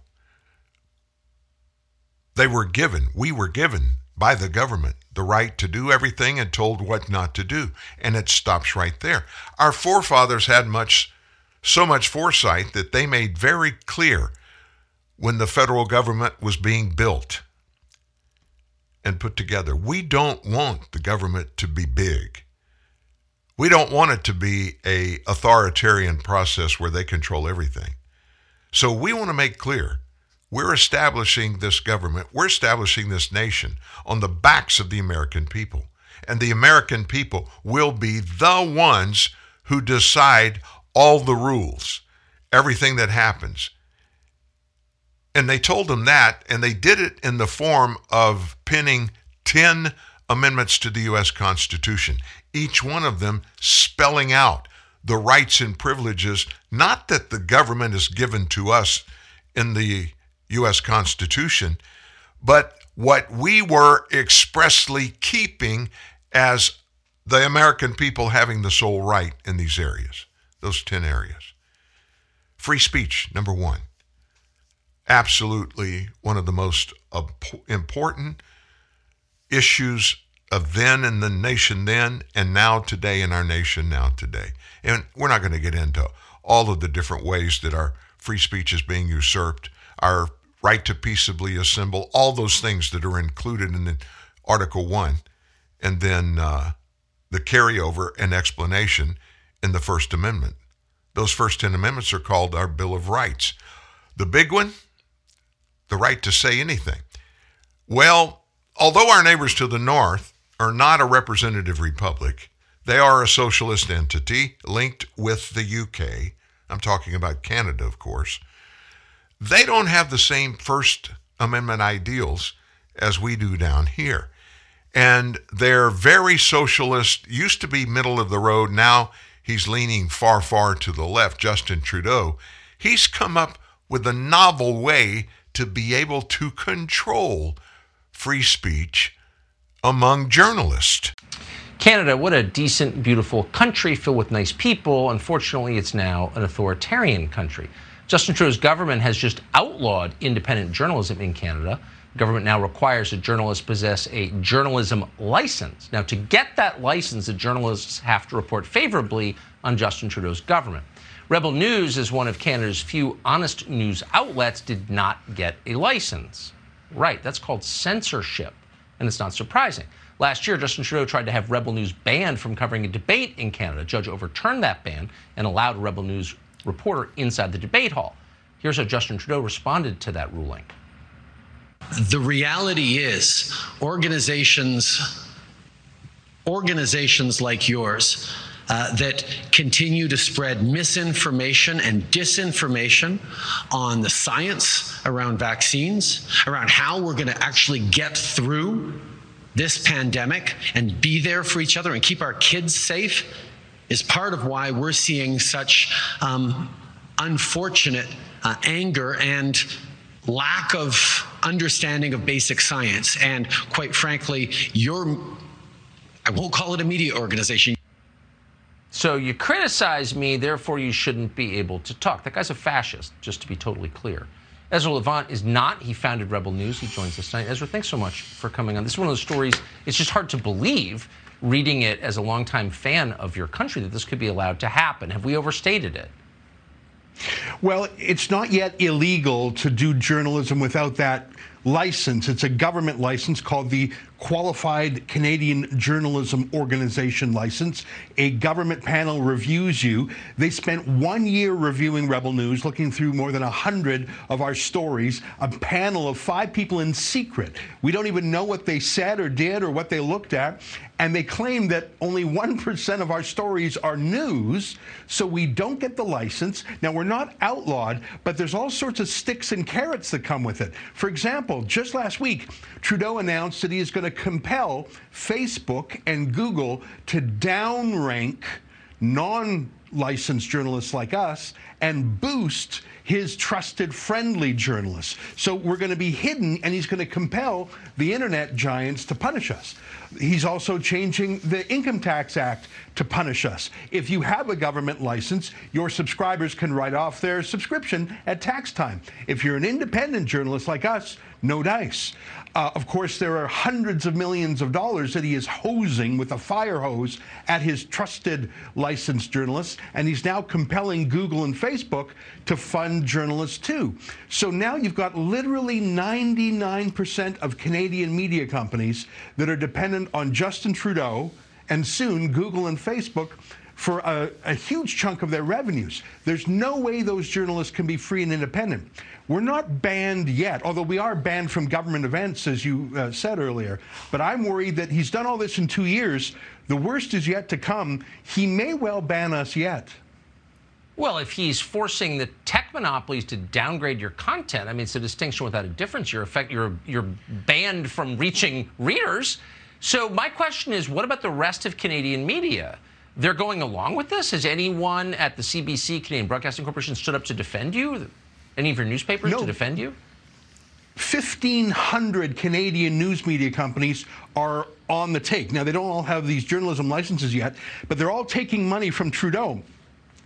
They were given, we were given by the government the right to do everything and told what not to do. And it stops right there. Our forefathers had much, so much foresight that they made very clear when the federal government was being built and put together. We don't want the government to be big. We don't want it to be a authoritarian process where they control everything. So we want to make clear we're establishing this government, we're establishing this nation on the backs of the American people. And the American people will be the ones who decide all the rules, everything that happens. And they told them that, and they did it in the form of pinning 10 amendments to the U.S. Constitution, each one of them spelling out the rights and privileges, not that the government is given to us in the U.S. Constitution, but what we were expressly keeping as the American people having the sole right in these areas, those 10 areas. Free speech, number one. Absolutely one of the most important issues of then in the nation then and now today in our nation now today. And we're not going to get into all of the different ways that our free speech is being usurped, our right to peaceably assemble, all those things that are included in Article 1, and then uh, the carryover and explanation in the First Amendment. Those first 10 amendments are called our Bill of Rights. The big one, the right to say anything. Well, Although our neighbors to the north are not a representative republic, they are a socialist entity linked with the UK. I'm talking about Canada, of course. They don't have the same First Amendment ideals as we do down here. And they're very socialist, used to be middle of the road. Now he's leaning far, far to the left, Justin Trudeau. He's come up with a novel way to be able to control free speech among journalists. Canada, what a decent, beautiful country filled with nice people. Unfortunately, it's now an authoritarian country. Justin Trudeau's government has just outlawed independent journalism in Canada. The government now requires that journalists possess a journalism license. Now, to get that license, the journalists have to report favorably on Justin Trudeau's government. Rebel News, as one of Canada's few honest news outlets, did not get a license. Right, that's called censorship, and it's not surprising. Last year, Justin Trudeau tried to have Rebel News banned from covering a debate in Canada. A judge overturned that ban and allowed Rebel News reporter inside the debate hall. Here's how Justin Trudeau responded to that ruling. The reality is, organizations, organizations like yours, uh, that continue to spread misinformation and disinformation on the science around vaccines, around how we're going to actually get through this pandemic and be there for each other and keep our kids safe, is part of why we're seeing such um, unfortunate uh, anger and lack of understanding of basic science. And quite frankly, your, I won't call it a media organization. So you criticize me, therefore you shouldn't be able to talk. That guy's a fascist, just to be totally clear. Ezra Levant is not. He founded Rebel News. He joins us tonight. Ezra, thanks so much for coming on. This is one of those stories, it's just hard to believe, reading it as a longtime fan of your country, that this could be allowed to happen. Have we overstated it? Well, it's not yet illegal to do journalism without that license. It's a government license called the Qualified Canadian Journalism Organization license. A government panel reviews you. They spent one year reviewing Rebel News, looking through more than 100 of our stories. A panel of five people in secret. We don't even know what they said or did or what they looked at. And they claim that only 1% of our stories are news, so we don't get the license. Now, we're not outlawed, but there's all sorts of sticks and carrots that come with it. For example, just last week, Trudeau announced that he is going to compel Facebook and Google to downrank non licensed journalists like us and boost his trusted, friendly journalists. So we're going to be hidden, and he's going to compel the internet giants to punish us. He's also changing the Income Tax Act to punish us. If you have a government license, your subscribers can write off their subscription at tax time. If you're an independent journalist like us, no dice. Uh, of course, there are hundreds of millions of dollars that he is hosing with a fire hose at his trusted licensed journalists, and he's now compelling Google and Facebook to fund journalists too. So now you've got literally 99% of Canadian media companies that are dependent on Justin Trudeau and soon Google and Facebook for a, a, huge chunk of their revenues. There's no way those journalists can be free and independent. We're not banned yet, although we are banned from government events, as you uh, said earlier. But I'm worried that he's done all this in two years. The worst is yet to come. He may well ban us yet. Well, if he's forcing the tech monopolies to downgrade your content, I mean, it's a distinction without a difference. You're, effect, you're, you're banned from reaching readers. So my question is, what about the rest of Canadian media? They're going along with this? Has anyone at the CBC, Canadian Broadcasting Corporation, stood up to defend you? Any of your newspapers no. to defend you? 1,500 Canadian news media companies are on the take. Now, they don't all have these journalism licenses yet, but they're all taking money from Trudeau.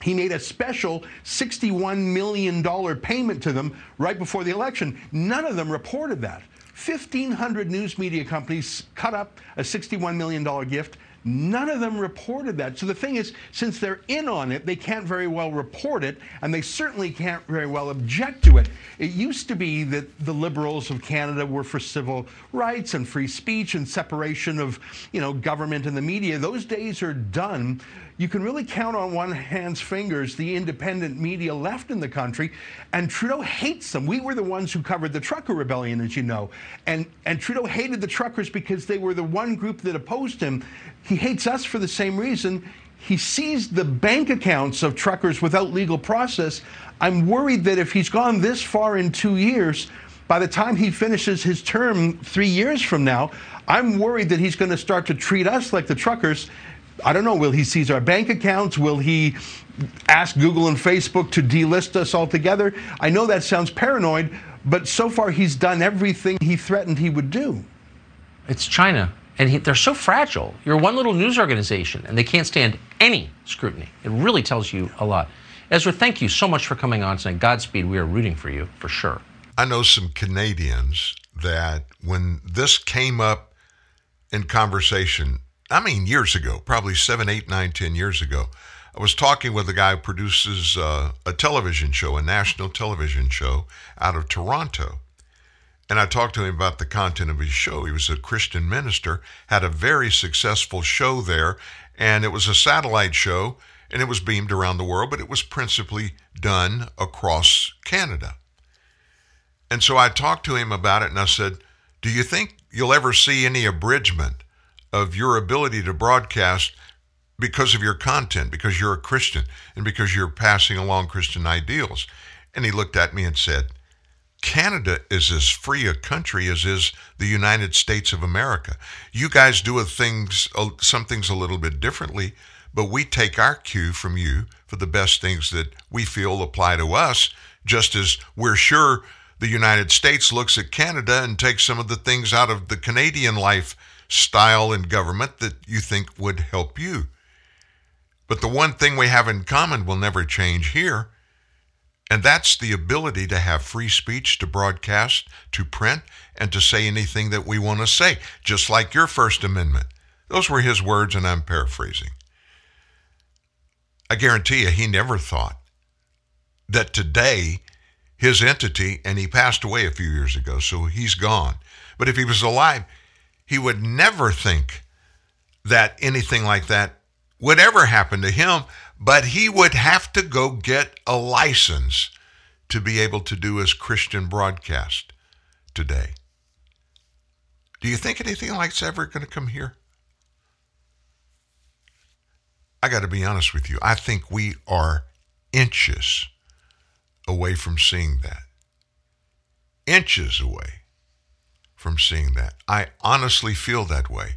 He made a special $61 million payment to them right before the election. None of them reported that. 1,500 news media companies cut up a $61 million gift. None of them reported that. So the thing is, since they're in on it, they can't very well report it, and they certainly can't very well object to it. It used to be that the liberals of Canada were for civil rights and free speech and separation of, you know, government and the media. Those days are done you can really count on one hand's fingers the independent media left in the country, and Trudeau hates them. We were the ones who covered the trucker rebellion, as you know, and and Trudeau hated the truckers because they were the one group that opposed him. He hates us for the same reason. He seized the bank accounts of truckers without legal process. I'm worried that if he's gone this far in two years, by the time he finishes his term three years from now, I'm worried that he's going to start to treat us like the truckers I don't know, will he seize our bank accounts? Will he ask Google and Facebook to delist us altogether? I know that sounds paranoid, but so far he's done everything he threatened he would do. It's China, and he, they're so fragile. You're one little news organization, and they can't stand any scrutiny. It really tells you a lot. Ezra, thank you so much for coming on tonight. Godspeed. We are rooting for you, for sure. I know some Canadians that when this came up in conversation, I mean, years ago, probably seven, eight, nine, ten years ago. I was talking with a guy who produces uh, a television show, a national television show out of Toronto. And I talked to him about the content of his show. He was a Christian minister, had a very successful show there, and it was a satellite show, and it was beamed around the world, but it was principally done across Canada. And so I talked to him about it, and I said, Do you think you'll ever see any abridgment of your ability to broadcast because of your content, because you're a Christian, and because you're passing along Christian ideals. And he looked at me and said, Canada is as free a country as is the United States of America. You guys do things, some things a little bit differently, but we take our cue from you for the best things that we feel apply to us, just as we're sure the United States looks at Canada and takes some of the things out of the Canadian life style in government that you think would help you. But the one thing we have in common will never change here, and that's the ability to have free speech to broadcast, to print, and to say anything that we want to say, just like your First Amendment. Those were his words, and I'm paraphrasing. I guarantee you, he never thought that today his entity, and he passed away a few years ago, so he's gone. But if he was alive, he would never think that anything like that would ever happen to him, but he would have to go get a license to be able to do his Christian broadcast today. Do you think anything like that's ever going to come here? I got to be honest with you. I think we are inches away from seeing that. Inches away from seeing that. I honestly feel that way.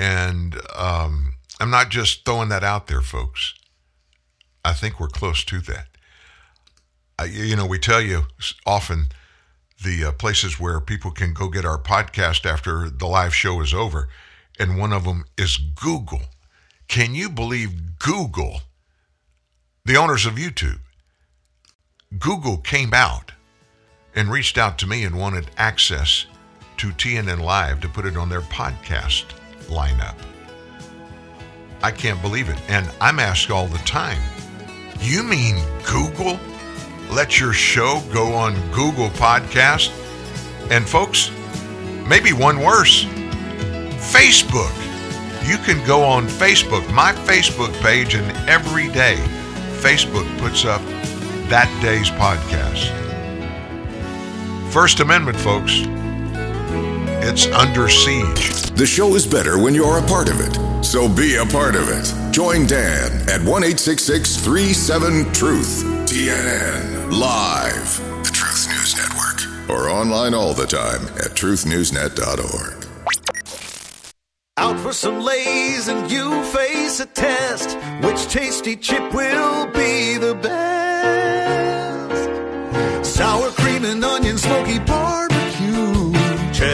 And um, I'm not just throwing that out there, folks. I think we're close to that. Uh, you know, we tell you often the uh, places where people can go get our podcast after the live show is over, and one of them is Google. Can you believe Google, the owners of YouTube, Google came out and reached out to me and wanted access to TNN Live to put it on their podcast lineup. I can't believe it. And I'm asked all the time, you mean Google let your show go on Google Podcast? And folks, maybe one worse, Facebook. You can go on Facebook, my Facebook page, and every day Facebook puts up that day's podcast. First Amendment, folks. It's under siege. The show is better when you're a part of it. So be a part of it. Join Dan at 1 37 Truth. TNN. Live. The Truth News Network. Or online all the time at truthnewsnet.org. Out for some lays and you face a test. Which tasty chip will be the best? Sour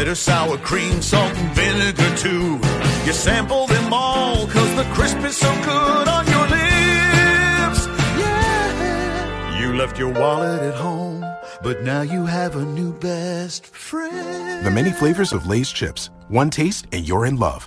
cheddar, sour cream, salt, and vinegar too. You sample them all, cause the crisp is so good on your lips. Yeah. You left your wallet at home, but now you have a new best friend. The many flavors of Lay's chips. One taste and you're in love.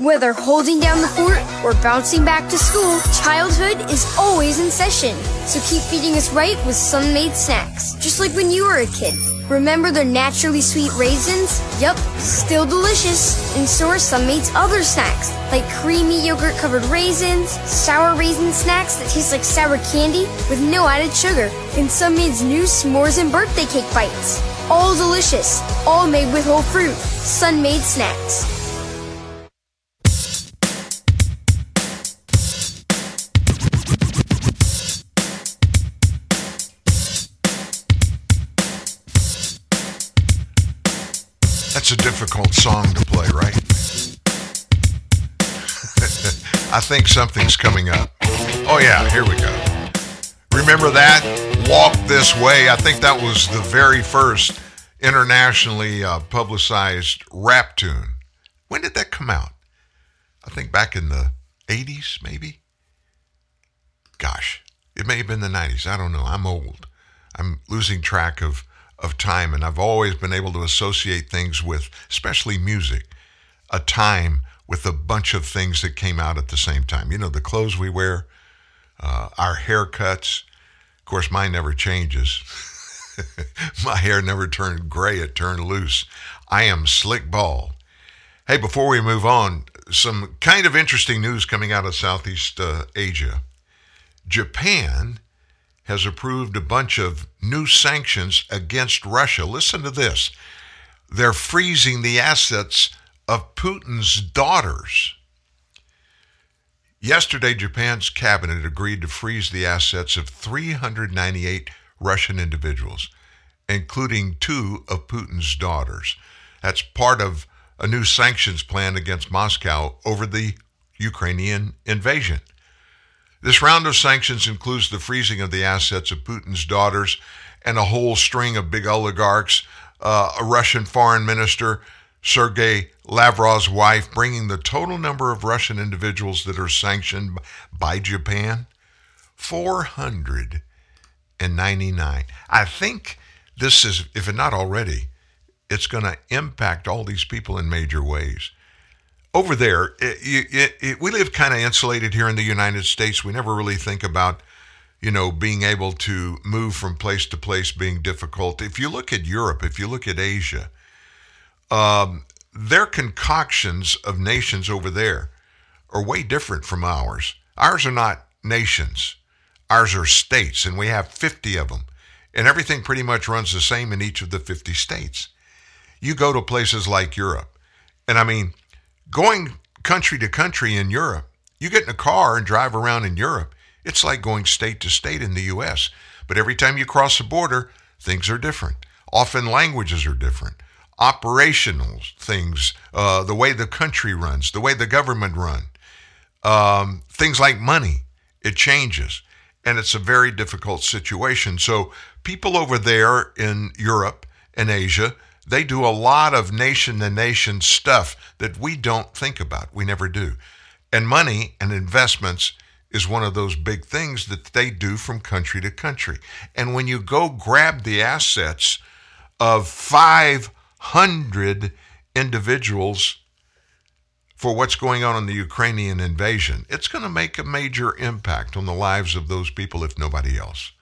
Whether holding down the fort or bouncing back to school, childhood is always in session. So keep feeding us right with Sun-Maid snacks, just like when you were a kid. Remember their naturally sweet raisins? Yup, still delicious. And so are Sun-Maid's other snacks, like creamy yogurt covered raisins, sour raisin snacks that taste like sour candy with no added sugar, and Sun-Maid's new s'mores and birthday cake bites. All delicious, all made with whole fruit. Sun-Maid snacks. That's a difficult song to play, right? I think something's coming up. Oh, yeah, here we go. Remember that? Walk This Way. I think that was the very first internationally uh, publicized rap tune. When did that come out? I think back in the 80s, maybe? Gosh, it may have been the 90s. I don't know. I'm old. I'm losing track of, of time, and I've always been able to associate things with, especially music, a time with a bunch of things that came out at the same time. You know, the clothes we wear, uh, our haircuts. Of course, mine never changes. My hair never turned gray, it turned loose. I am slick bald. Hey, before we move on, some kind of interesting news coming out of Southeast uh, Asia. Japan has approved a bunch of new sanctions against Russia. Listen to this. They're freezing the assets of Putin's daughters. Yesterday, Japan's cabinet agreed to freeze the assets of 398 Russian individuals, including two of Putin's daughters. That's part of a new sanctions plan against Moscow over the Ukrainian invasion. This round of sanctions includes the freezing of the assets of Putin's daughters and a whole string of big oligarchs, uh, a Russian foreign minister, Sergei Lavrov's wife, bringing the total number of Russian individuals that are sanctioned by Japan 499. I think this is, if not already, it's going to impact all these people in major ways. Over there, it, it, it, we live kind of insulated here in the United States. We never really think about, you know, being able to move from place to place being difficult. If you look at Europe, if you look at Asia, um, their concoctions of nations over there are way different from ours. Ours are not nations, ours are states, and we have 50 of them. And everything pretty much runs the same in each of the 50 states. You go to places like Europe, and I mean, going country to country in Europe, you get in a car and drive around in Europe, it's like going state to state in the U.S. But every time you cross the border, things are different. Often languages are different operational things, uh, the way the country runs, the way the government run, um, things like money, it changes. And it's a very difficult situation. So people over there in Europe and Asia, they do a lot of nation to nation stuff that we don't think about. We never do. And money and investments is one of those big things that they do from country to country. And when you go grab the assets of five hundred individuals for what's going on in the Ukrainian invasion. It's going to make a major impact on the lives of those people, if nobody else.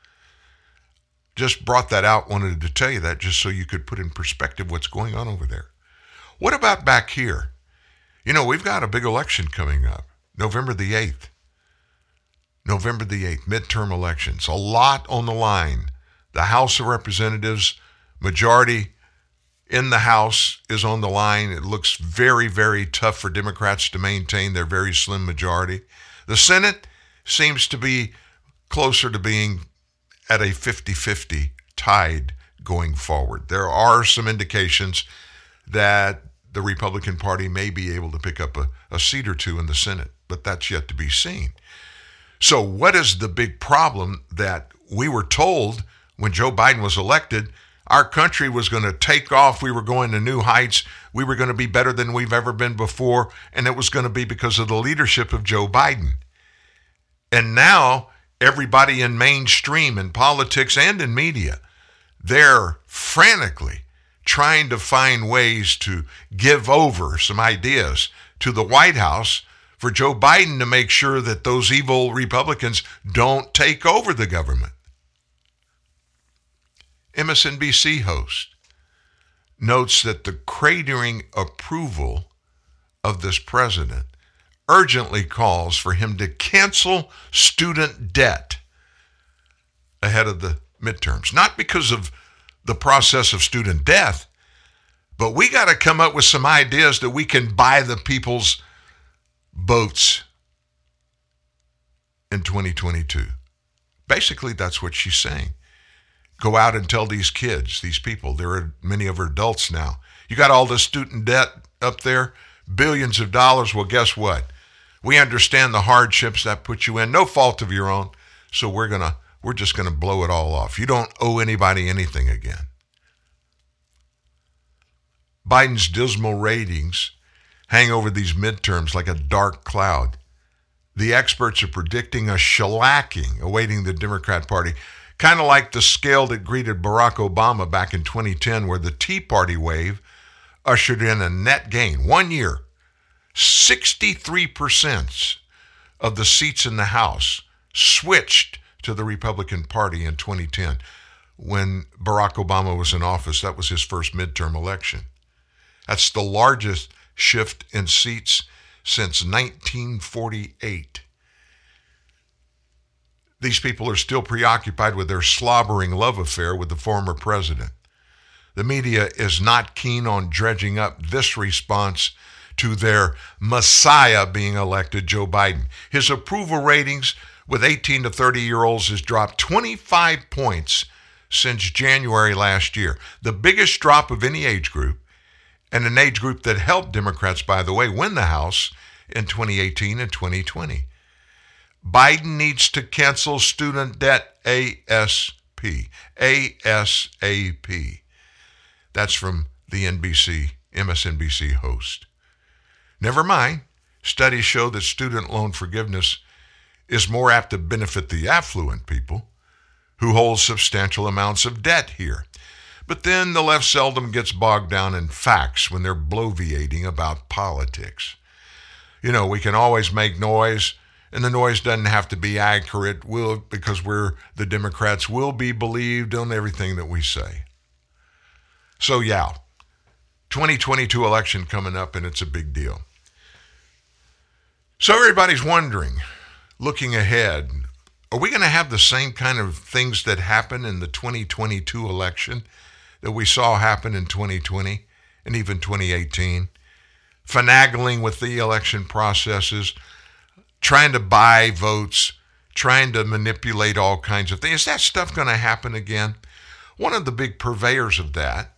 Just brought that out, wanted to tell you that just so you could put in perspective what's going on over there. What about back here? You know, we've got a big election coming up, November the 8th. November the 8th, midterm elections. A lot on the line. The House of Representatives, majority in the House is on the line. It looks very, very tough for Democrats to maintain their very slim majority. The Senate seems to be closer to being at a 50 50 tied going forward. There are some indications that the Republican Party may be able to pick up a, a seat or two in the Senate, but that's yet to be seen. So, what is the big problem that we were told when Joe Biden was elected? Our country was going to take off. We were going to new heights. We were going to be better than we've ever been before. And it was going to be because of the leadership of Joe Biden. And now, everybody in mainstream, in politics, and in media, they're frantically trying to find ways to give over some ideas to the White House for Joe Biden to make sure that those evil Republicans don't take over the government. MSNBC host notes that the cratering approval of this president urgently calls for him to cancel student debt ahead of the midterms. Not because of the process of student death, but we got to come up with some ideas that we can buy the people's votes in 2022. Basically, that's what she's saying. Go out and tell these kids, these people, there are many of our adults now. You got all this student debt up there, billions of dollars. Well, guess what? We understand the hardships that put you in, no fault of your own. So we're gonna we're just gonna blow it all off. You don't owe anybody anything again. Biden's dismal ratings hang over these midterms like a dark cloud. The experts are predicting a shellacking awaiting the Democrat Party, kind of like the scale that greeted Barack Obama back in 2010, where the Tea Party wave ushered in a net gain. One year, 63% of the seats in the House switched to the Republican Party in 2010 when Barack Obama was in office. That was his first midterm election. That's the largest shift in seats since 1948. These people are still preoccupied with their slobbering love affair with the former president. The media is not keen on dredging up this response to their messiah being elected, Joe Biden. His approval ratings with 18 to 30 year olds has dropped 25 points since January last year, the biggest drop of any age group, and an age group that helped Democrats, by the way, win the House in 2018 and 2020. Biden needs to cancel student debt ASP. ASAP. That's from the NBC, MSNBC host. Never mind, studies show that student loan forgiveness is more apt to benefit the affluent people who hold substantial amounts of debt here. But then the left seldom gets bogged down in facts when they're bloviating about politics. You know, we can always make noise, and the noise doesn't have to be accurate we'll, because we're the Democrats will be believed on everything that we say. So, yeah, 2022 election coming up, and it's a big deal. So, everybody's wondering, looking ahead, are we going to have the same kind of things that happen in the 2022 election that we saw happen in 2020 and even 2018? Finagling with the election processes, trying to buy votes, trying to manipulate all kinds of things. Is that stuff going to happen again? One of the big purveyors of that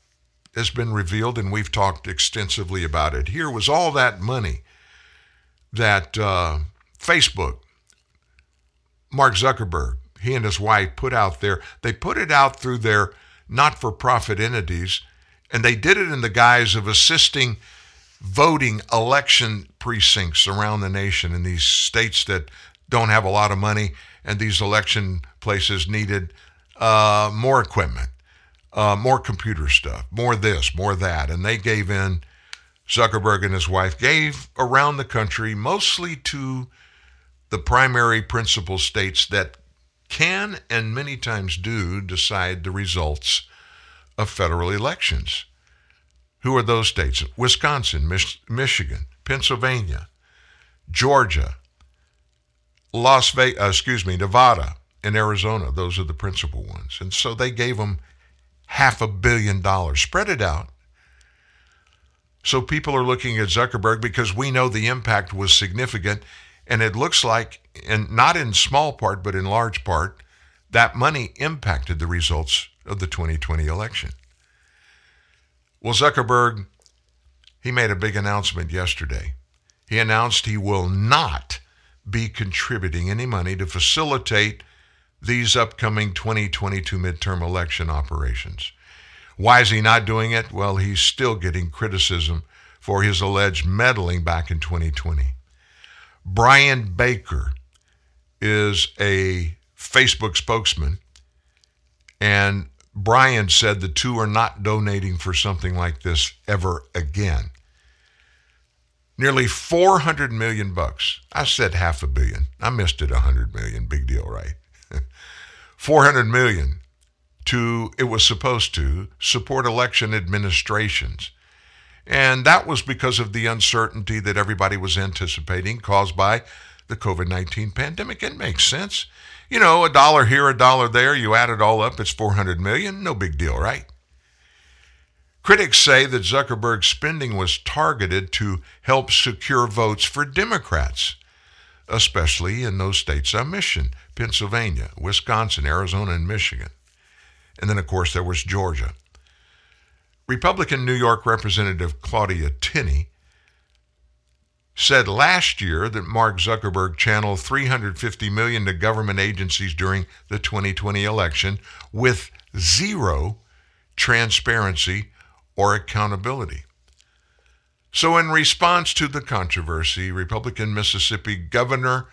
has been revealed, and we've talked extensively about it here, was all that money that uh, Facebook, Mark Zuckerberg, he and his wife put out there. They put it out through their not for profit entities, and they did it in the guise of assisting voting election precincts around the nation in these states that don't have a lot of money, and these election places needed uh, more equipment, uh, more computer stuff, more this, more that. And they gave in, Zuckerberg and his wife gave around the country, mostly to the primary principal states that can and many times do decide the results of federal elections. Who are those states? Wisconsin, Mich- Michigan, Pennsylvania, Georgia, Las Vegas, uh, excuse me, Nevada, and Arizona. Those are the principal ones. And so they gave them half a billion dollars. Spread it out. So people are looking at Zuckerberg because we know the impact was significant. And it looks like, and not in small part, but in large part, that money impacted the results of the 2020 election. Well, Zuckerberg, he made a big announcement yesterday. He announced he will not be contributing any money to facilitate these upcoming 2022 midterm election operations. Why is he not doing it? Well, he's still getting criticism for his alleged meddling back in 2020. Brian Baker is a Facebook spokesman, and Brian said the two are not donating for something like this ever again. Nearly 400 million bucks. I said half a billion. I missed it 100 million. Big deal, right? 400 million to it was supposed to support election administrations. And that was because of the uncertainty that everybody was anticipating caused by the COVID 19 pandemic. It makes sense. You know, a dollar here, a dollar there, you add it all up, it's 400 million. No big deal, right? Critics say that Zuckerberg's spending was targeted to help secure votes for Democrats, especially in those states I mentioned Pennsylvania, Wisconsin, Arizona, and Michigan. And then, of course, there was Georgia. Republican New York Representative Claudia Tenney said last year that Mark Zuckerberg channeled 350 million to government agencies during the 2020 election with zero transparency or accountability. So in response to the controversy, Republican Mississippi Governor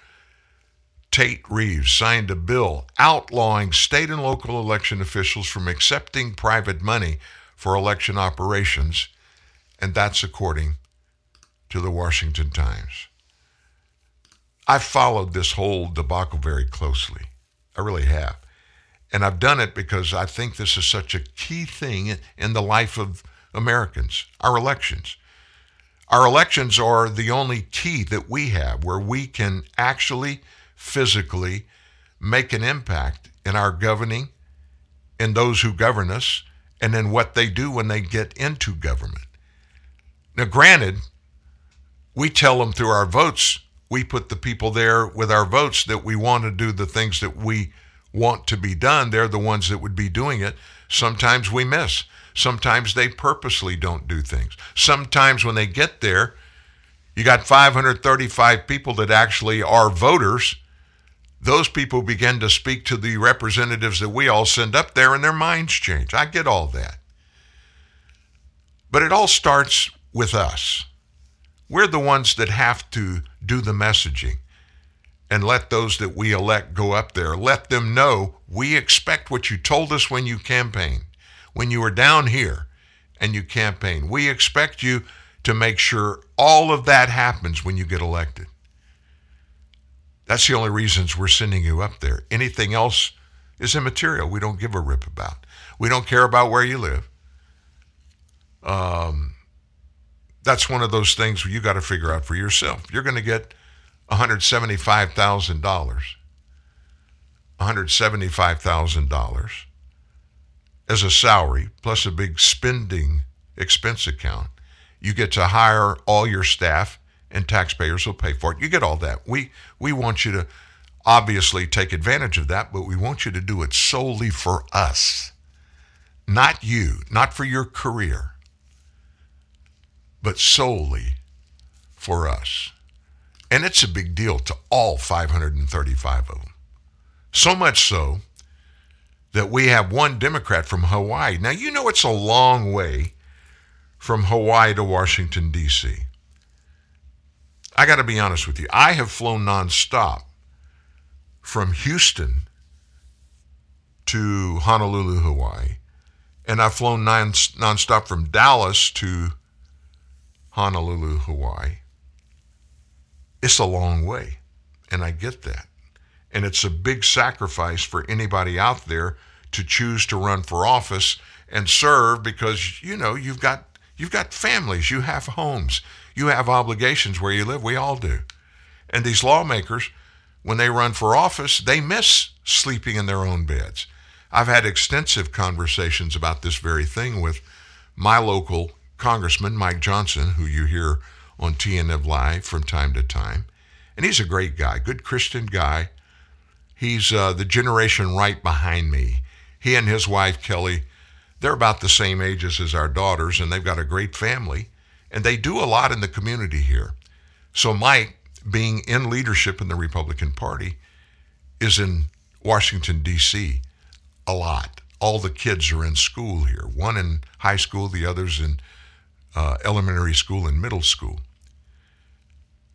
Tate Reeves signed a bill outlawing state and local election officials from accepting private money for election operations, and that's according to the Washington Times. I've followed this whole debacle very closely. I really have. And I've done it because I think this is such a key thing in the life of Americans, our elections. Our elections are the only key that we have where we can actually physically make an impact in our governing in those who govern us and in what they do when they get into government. Now, granted, we tell them through our votes, we put the people there with our votes that we want to do the things that we want to be done. They're the ones that would be doing it. Sometimes we miss. Sometimes they purposely don't do things. Sometimes when they get there, you got 535 people that actually are voters. Those people begin to speak to the representatives that we all send up there, and their minds change. I get all that. But it all starts with us. We're the ones that have to do the messaging and let those that we elect go up there. Let them know we expect what you told us when you campaigned, when you were down here and you campaigned. We expect you to make sure all of that happens when you get elected. That's the only reasons we're sending you up there. Anything else is immaterial. We don't give a rip about. We don't care about where you live. Um, that's one of those things you got to figure out for yourself. You're going to get $175,000. $175,000 as a salary plus a big spending expense account. You get to hire all your staff and taxpayers will pay for it. You get all that. We we want you to obviously take advantage of that, but we want you to do it solely for us. Not you, not for your career but solely for us. And it's a big deal to all 535 of them. So much so that we have one Democrat from Hawaii. Now, you know it's a long way from Hawaii to Washington, D.C. I got to be honest with you. I have flown nonstop from Houston to Honolulu, Hawaii, and I've flown non- nonstop from Dallas to Honolulu, Hawaii. It's a long way, and I get that. And it's a big sacrifice for anybody out there to choose to run for office and serve because you know you've got you've got families, you have homes, you have obligations where you live. We all do. And these lawmakers, when they run for office, they miss sleeping in their own beds. I've had extensive conversations about this very thing with my local Congressman Mike Johnson, who you hear on TNN Live from time to time. And he's a great guy, good Christian guy. He's uh, the generation right behind me. He and his wife, Kelly, they're about the same ages as our daughters, and they've got a great family. And they do a lot in the community here. So, Mike, being in leadership in the Republican Party, is in Washington, D.C. a lot. All the kids are in school here, one in high school, the others in uh, elementary school and middle school.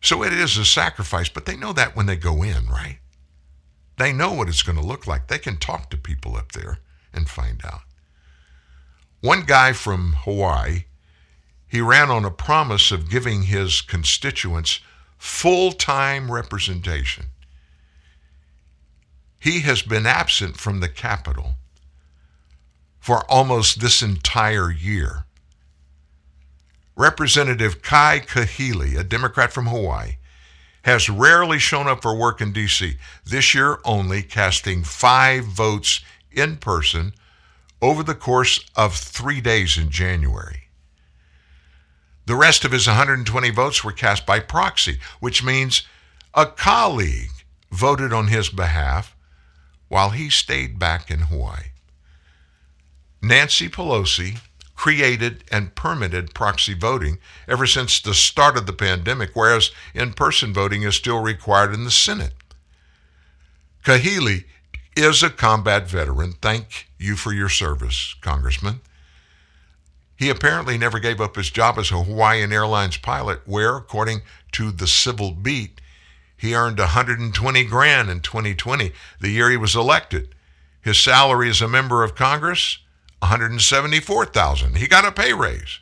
So it is a sacrifice, but they know that when they go in, right? They know what it's going to look like. They can talk to people up there and find out. One guy from Hawaii He ran on a promise of giving his constituents full time representation. He has been absent from the Capitol for almost this entire year. Representative Kai Kahele, a Democrat from Hawaii, has rarely shown up for work in D.C., this year only casting five votes in person over the course of three days in January. The rest of his 120 votes were cast by proxy, which means a colleague voted on his behalf while he stayed back in Hawaii. Nancy Pelosi created and permitted proxy voting ever since the start of the pandemic, whereas in person voting is still required in the Senate. Kahele is a combat veteran. Thank you for your service, Congressman. He apparently never gave up his job as a Hawaiian Airlines pilot, where, according to the Civil Beat, he earned 120 grand in 2020, the year he was elected. His salary as a member of Congress, 174,000. He got a pay raise.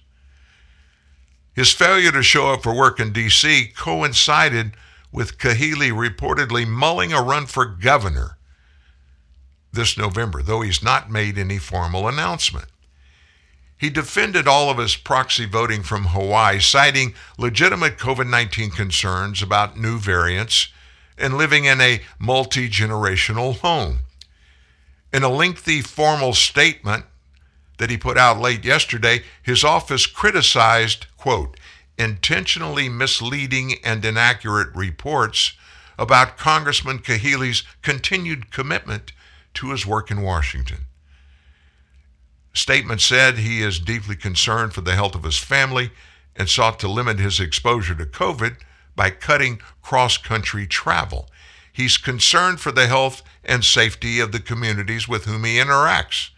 His failure to show up for work in D.C. coincided with Kahele reportedly mulling a run for governor this November, though he's not made any formal announcement. He defended all of his proxy voting from Hawaii, citing legitimate COVID 19 concerns about new variants and living in a multi generational home. In a lengthy formal statement, that he put out late yesterday, his office criticized, quote, intentionally misleading and inaccurate reports about Congressman Kahele's continued commitment to his work in Washington. Statement said he is deeply concerned for the health of his family and sought to limit his exposure to COVID by cutting cross country travel. He's concerned for the health and safety of the communities with whom he interacts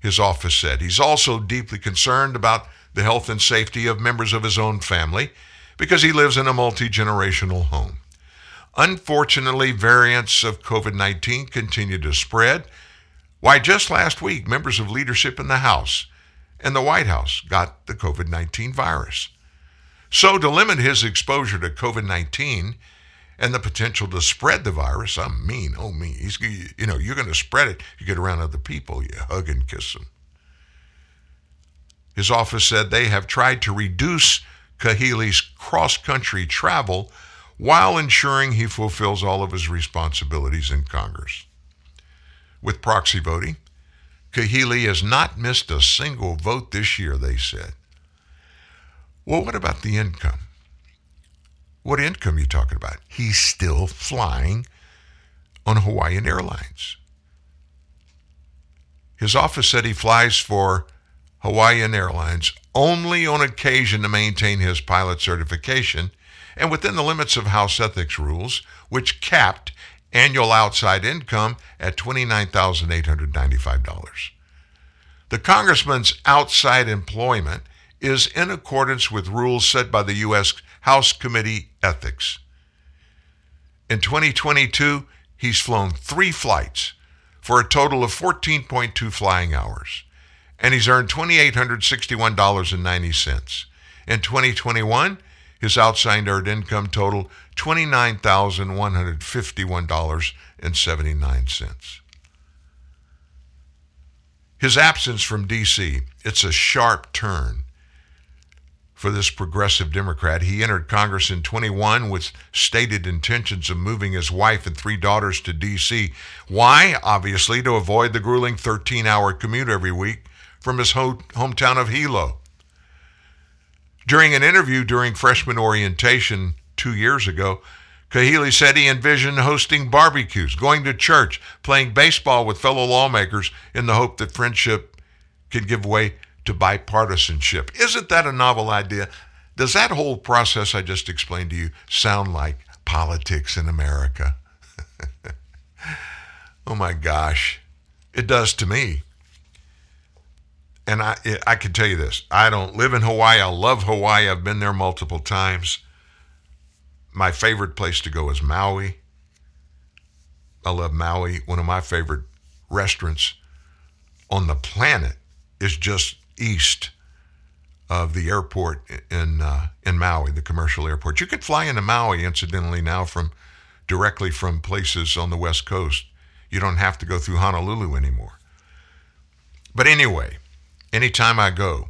his office said. He's also deeply concerned about the health and safety of members of his own family because he lives in a multi generational home. Unfortunately, variants of COVID 19 continue to spread. Why, just last week, members of leadership in the House and the White House got the COVID 19 virus. So, to limit his exposure to COVID 19, and the potential to spread the virus. I'm mean, oh me. He's, you know, you're going to spread it. You get around other people, you hug and kiss them. His office said they have tried to reduce Kahele's cross-country travel while ensuring he fulfills all of his responsibilities in Congress. With proxy voting, Kahele has not missed a single vote this year, they said. Well, what about the income? What income are you talking about? He's still flying on Hawaiian Airlines. His office said he flies for Hawaiian Airlines only on occasion to maintain his pilot certification and within the limits of House ethics rules, which capped annual outside income at $29,895. The congressman's outside employment is in accordance with rules set by the U.S. House Committee Ethics. In 2022, he's flown three flights for a total of 14.2 flying hours, and he's earned $2,861.90. In 2021, his outside earned income totaled $29,151.79. His absence from D.C., it's a sharp turn for this progressive Democrat. He entered Congress in 21 with stated intentions of moving his wife and three daughters to D.C. Why? Obviously, to avoid the grueling 13 hour commute every week from his ho- hometown of Hilo. During an interview during freshman orientation two years ago, Kahele said he envisioned hosting barbecues, going to church, playing baseball with fellow lawmakers in the hope that friendship could give way to bipartisanship. Isn't that a novel idea? Does that whole process I just explained to you sound like politics in America? oh my gosh, it does to me. And I, I can tell you this I don't live in Hawaii. I love Hawaii. I've been there multiple times. My favorite place to go is Maui. I love Maui. One of my favorite restaurants on the planet is just east of the airport in uh, in Maui, the commercial airport. You could fly into Maui, incidentally, now from directly from places on the west coast. You don't have to go through Honolulu anymore. But anyway, anytime I go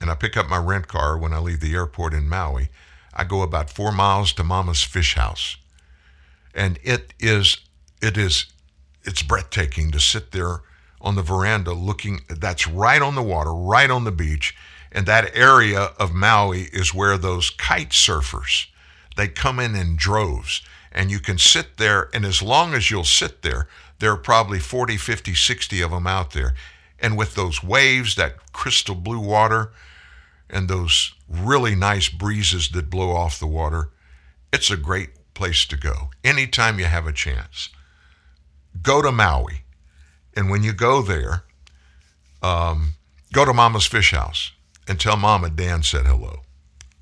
and I pick up my rent car when I leave the airport in Maui, I go about four miles to Mama's Fish House, and it is it is it's breathtaking to sit there on the veranda looking. That's right on the water, right on the beach and that area of Maui is where those kite surfers, they come in in droves. And you can sit there, and as long as you'll sit there, there are probably 40, 50, 60 of them out there. And with those waves, that crystal blue water, and those really nice breezes that blow off the water, it's a great place to go anytime you have a chance. Go to Maui. And when you go there, um, go to Mama's Fish House and tell Mama Dan said hello.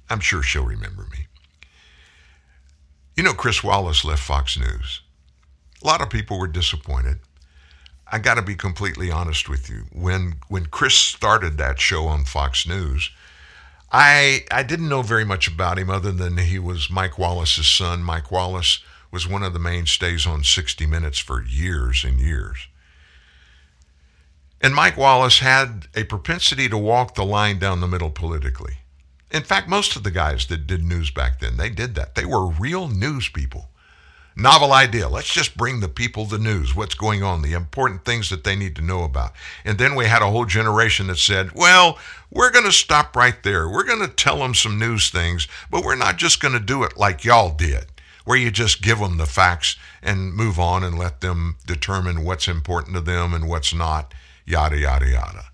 I'm sure she'll remember me. You know, Chris Wallace left Fox News. A lot of people were disappointed. I got to be completely honest with you. When when Chris started that show on Fox News, I I didn't know very much about him other than he was Mike Wallace's son. Mike Wallace was one of the mainstays on 60 Minutes for years and years. And Mike Wallace had a propensity to walk the line down the middle politically. In fact, most of the guys that did news back then, they did that. They were real news people. Novel idea. Let's just bring the people the news, what's going on, the important things that they need to know about. And then we had a whole generation that said, well, we're going to stop right there. We're going to tell them some news things, but we're not just going to do it like y'all did, where you just give them the facts and move on and let them determine what's important to them and what's not yada, yada, yada.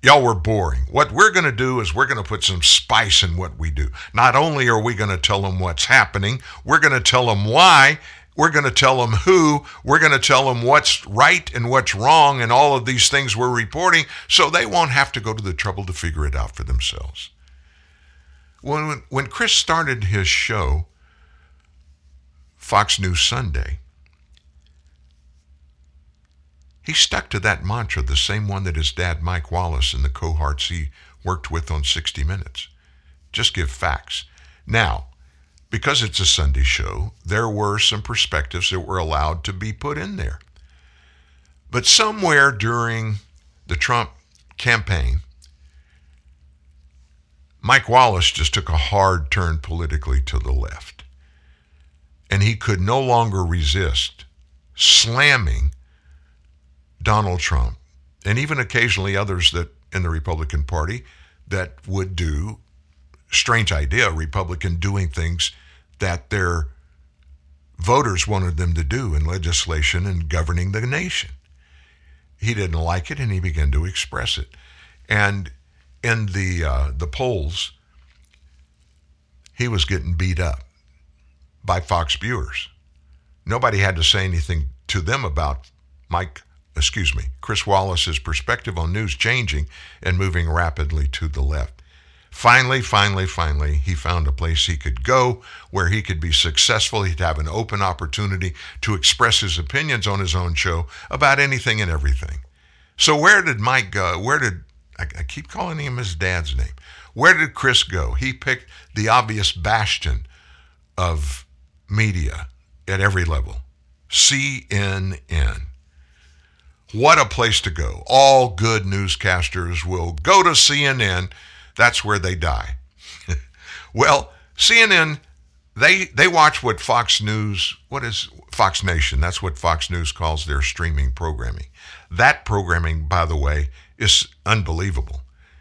Y'all were boring. What we're going to do is we're going to put some spice in what we do. Not only are we going to tell them what's happening, we're going to tell them why, we're going to tell them who, we're going to tell them what's right and what's wrong, and all of these things we're reporting so they won't have to go to the trouble to figure it out for themselves. When, when Chris started his show, Fox News Sunday, he stuck to that mantra, the same one that his dad, Mike Wallace, and the cohorts he worked with on 60 Minutes. Just give facts. Now, because it's a Sunday show, there were some perspectives that were allowed to be put in there. But somewhere during the Trump campaign, Mike Wallace just took a hard turn politically to the left. And he could no longer resist slamming Donald Trump, and even occasionally others that in the Republican Party that would do strange idea, Republican doing things that their voters wanted them to do in legislation and governing the nation. He didn't like it, and he began to express it. And in the uh, the polls, he was getting beat up by Fox viewers. Nobody had to say anything to them about Mike excuse me, Chris Wallace's perspective on news changing and moving rapidly to the left. Finally, finally, finally, he found a place he could go where he could be successful. He'd have an open opportunity to express his opinions on his own show about anything and everything. So, where did Mike go? Where did I, I keep calling him his dad's name? Where did Chris go? He picked the obvious bastion of media at every level CNN. What a place to go. All good newscasters will go to CNN. That's where they die. well, CNN, they they watch what Fox News, what is Fox Nation? That's what Fox News calls their streaming programming. That programming, by the way, is unbelievable.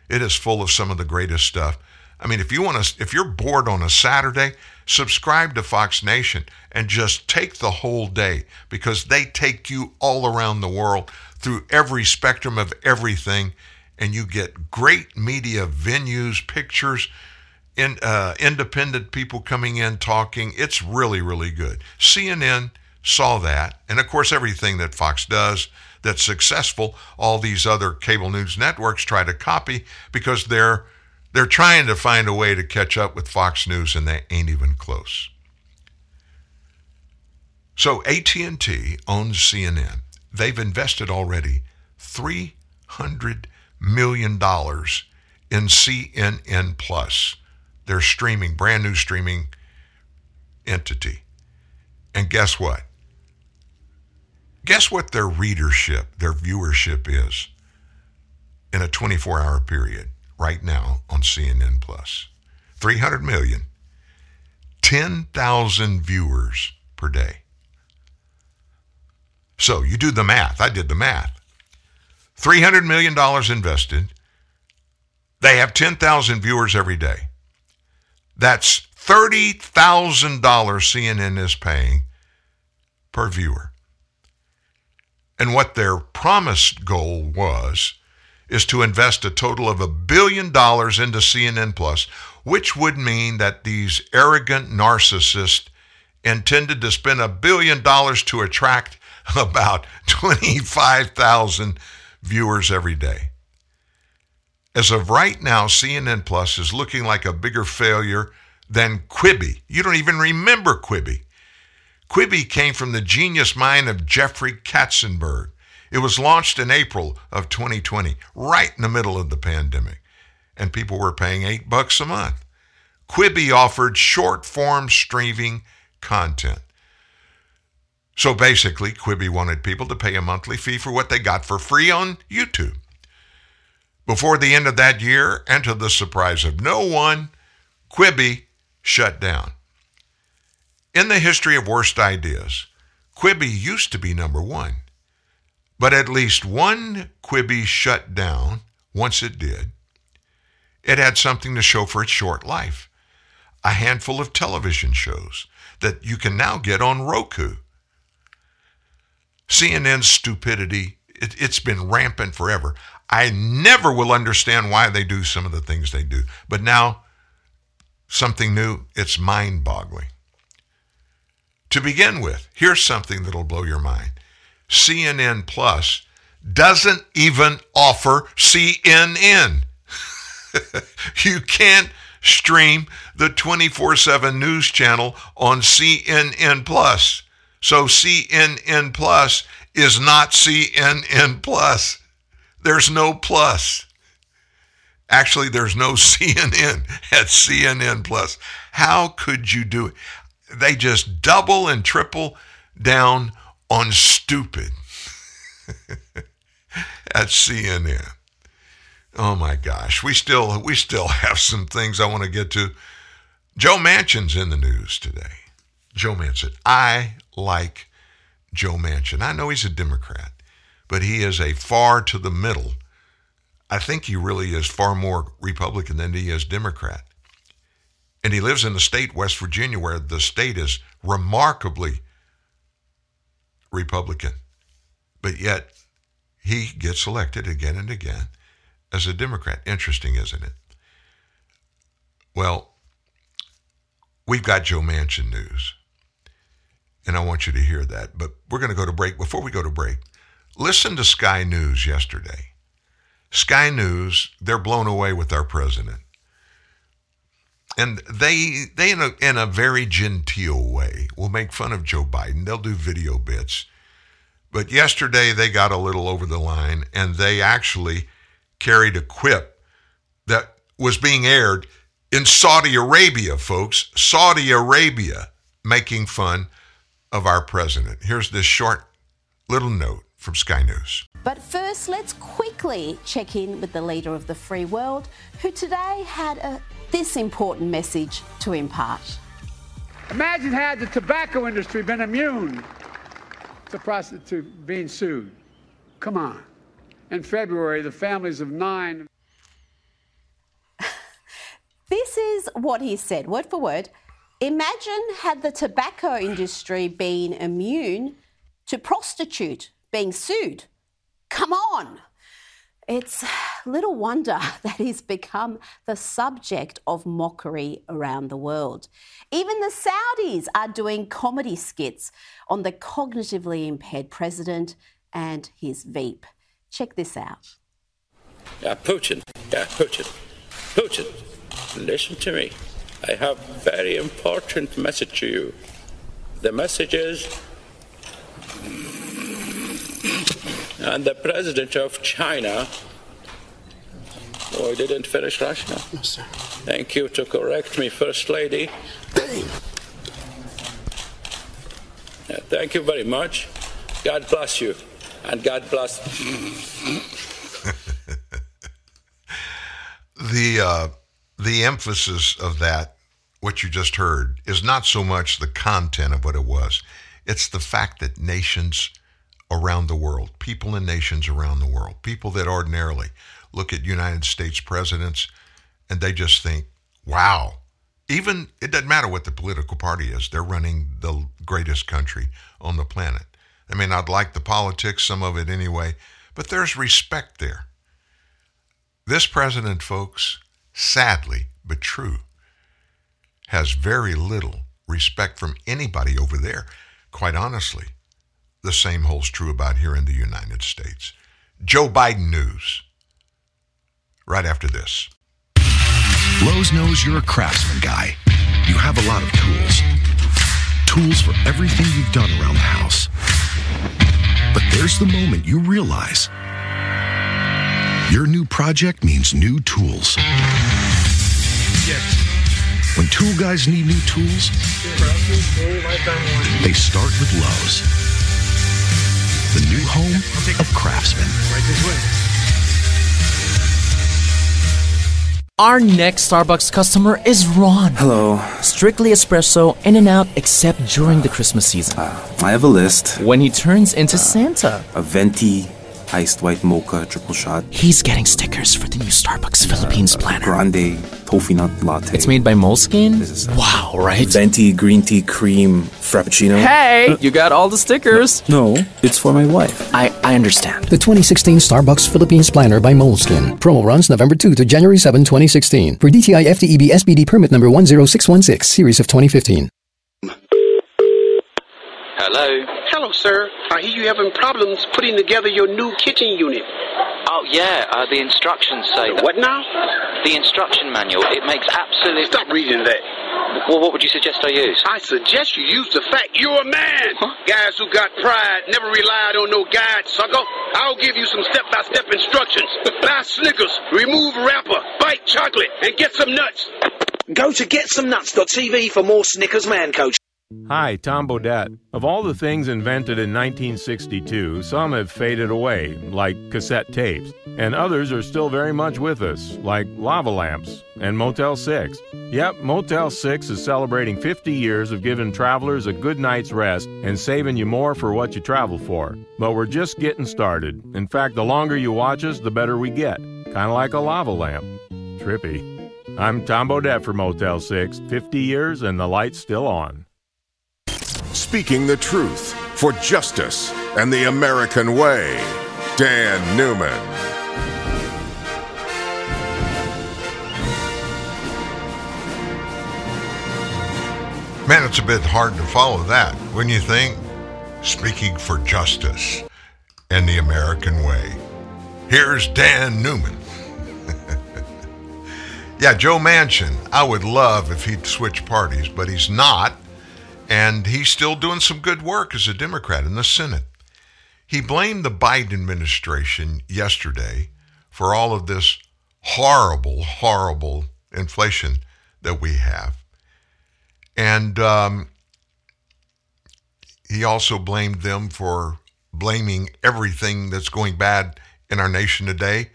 It is full of some of the greatest stuff. I mean, if you want to if you're bored on a Saturday, subscribe to Fox Nation and just take the whole day because they take you all around the world through every spectrum of everything and you get great media venues, pictures, in, uh, independent people coming in talking. It's really, really good. CNN saw that. And of course, everything that Fox does that's successful, all these other cable news networks try to copy because they're they're trying to find a way to catch up with Fox News and they ain't even close. So AT&T owns CNN. They've invested already 300 million dollars in CNN Plus, their streaming, brand new streaming entity. And guess what? Guess what their readership, their viewership is in a 24 hour period right now on CNN Plus? 300 million. 10,000 viewers per day. So you do the math. I did the math. $300 million invested. They have 10,000 viewers every day. That's $30,000 CNN is paying per viewer. And what their promised goal was is to invest a total of a billion dollars into CNN Plus, which would mean that these arrogant narcissists intended to spend a billion dollars to attract about 25,000 viewers every day. As of right now, CNN Plus is looking like a bigger failure than Quibi. You don't even remember Quibi. Quibi came from the genius mind of Jeffrey Katzenberg. It was launched in April of 2020, right in the middle of the pandemic, and people were paying eight bucks a month. Quibi offered short form streaming content. So basically, Quibi wanted people to pay a monthly fee for what they got for free on YouTube. Before the end of that year, and to the surprise of no one, Quibi shut down. In the history of worst ideas, Quibi used to be number one. But at least one Quibi shut down once it did. It had something to show for its short life a handful of television shows that you can now get on Roku. CNN's stupidity, it, has been rampant forever. I never will understand why they do some of the things they do. But now, something new, it's mind boggling. To begin with, here's something that'll blow your mind CNN Plus doesn't even offer CNN. you can't stream the 24 7 news channel on CNN Plus. So CNN Plus is not CNN Plus. There's no plus. Actually, there's no CNN at CNN Plus. How could you do it? They just double and triple down on stupid at CNN. Oh my gosh, we still we still have some things I want to get to. Joe Manchin's in the news today. Joe Manchin. I like Joe Manchin. I know he's a Democrat, but he is a far to the middle. I think he really is far more Republican than he is Democrat. And he lives in the state, West Virginia, where the state is remarkably Republican. But yet, he gets elected again and again as a Democrat. Interesting, isn't it? Well, we've got Joe Manchin news and I want you to hear that. But we're going to go to break. Before we go to break, listen to Sky News yesterday. Sky News, they're blown away with our president. And they, they in, a, in a very genteel way, will make fun of Joe Biden. They'll do video bits. But yesterday they got a little over the line and they actually carried a quip that was being aired in Saudi Arabia, folks. Saudi Arabia making fun of our president. Here's this short little note from Sky News. But first, let's quickly check in with the leader of the free world, who today had a, this important message to impart. Imagine had the tobacco industry been immune to prostitute being sued. Come on. In February, the families of nine. this is what he said, word for word. Imagine had the tobacco industry been immune to prostitute being sued. Come on! It's little wonder that he's become the subject of mockery around the world. Even the Saudis are doing comedy skits on the cognitively impaired president and his Veep. Check this out. Yeah, Putin. Yeah, Putin. Putin, listen to me. I have very important message to you. The message is and the president of China Oh, I didn't finish Russia. No, sir. Thank you to correct me, First Lady. Yeah, thank you very much. God bless you. And God bless. the uh, the emphasis of that, what you just heard, is not so much the content of what it was. It's the fact that nations around the world, people in nations around the world, people that ordinarily look at United States presidents and they just think, wow, even it doesn't matter what the political party is, they're running the greatest country on the planet. I may not like the politics, some of it anyway, but there's respect there. This president, folks, sadly but true, has very little respect from anybody over there. Quite honestly, the same holds true about here in the United States. Joe Biden news right after this. Lowe's knows you're a craftsman guy. You have a lot of tools. Tools for everything you've done around the house. But there's the moment you realize your new project means new tools. Yes. When tool guys need new tools, they start with Lowe's, the new home of Craftsman. Our next Starbucks customer is Ron. Hello. Strictly espresso, in and out, except during the Christmas season. Uh, I have a list. when he turns into Santa. A venti, iced white mocha, triple shot. He's getting stickers for the new Starbucks uh, Philippines uh, planner. Grande, toffee nut latte. It's made by Moleskine? Wow, right? Venti, green tea, cream, frappuccino. Hey, uh, you got all the stickers. No, it's for my wife. I, I understand. The 2016 Starbucks Philippines Planner by Moleskine. Promo runs November 2 to January 7, 2016. For DTI FTEB SPD permit number 10616, series of 2015. Hello. Hello, sir. I hear you having problems putting together your new kitchen unit. Oh yeah, uh, the instructions say. that- What now? The instruction manual. It makes absolute. Stop reading that. Well, what would you suggest I use? I suggest you use the fact you're a man. Guys who got pride never relied on no guide, sucker. I'll give you some step-by-step instructions. Buy Snickers, remove wrapper, bite chocolate, and get some nuts. Go to getsomnuts.tv for more Snickers Man Coach. Hi, Tom Bodett. Of all the things invented in 1962, some have faded away, like cassette tapes, and others are still very much with us, like lava lamps and Motel 6. Yep, Motel 6 is celebrating 50 years of giving travelers a good night's rest and saving you more for what you travel for. But we're just getting started. In fact, the longer you watch us, the better we get. Kind of like a lava lamp. Trippy. I'm Tom Bodett for Motel 6. 50 years and the light's still on. Speaking the truth for justice and the American way. Dan Newman. Man, it's a bit hard to follow that, wouldn't you think? Speaking for justice and the American way. Here's Dan Newman. yeah, Joe Manchin, I would love if he'd switch parties, but he's not. And he's still doing some good work as a Democrat in the Senate. He blamed the Biden administration yesterday for all of this horrible, horrible inflation that we have. And um, he also blamed them for blaming everything that's going bad in our nation today,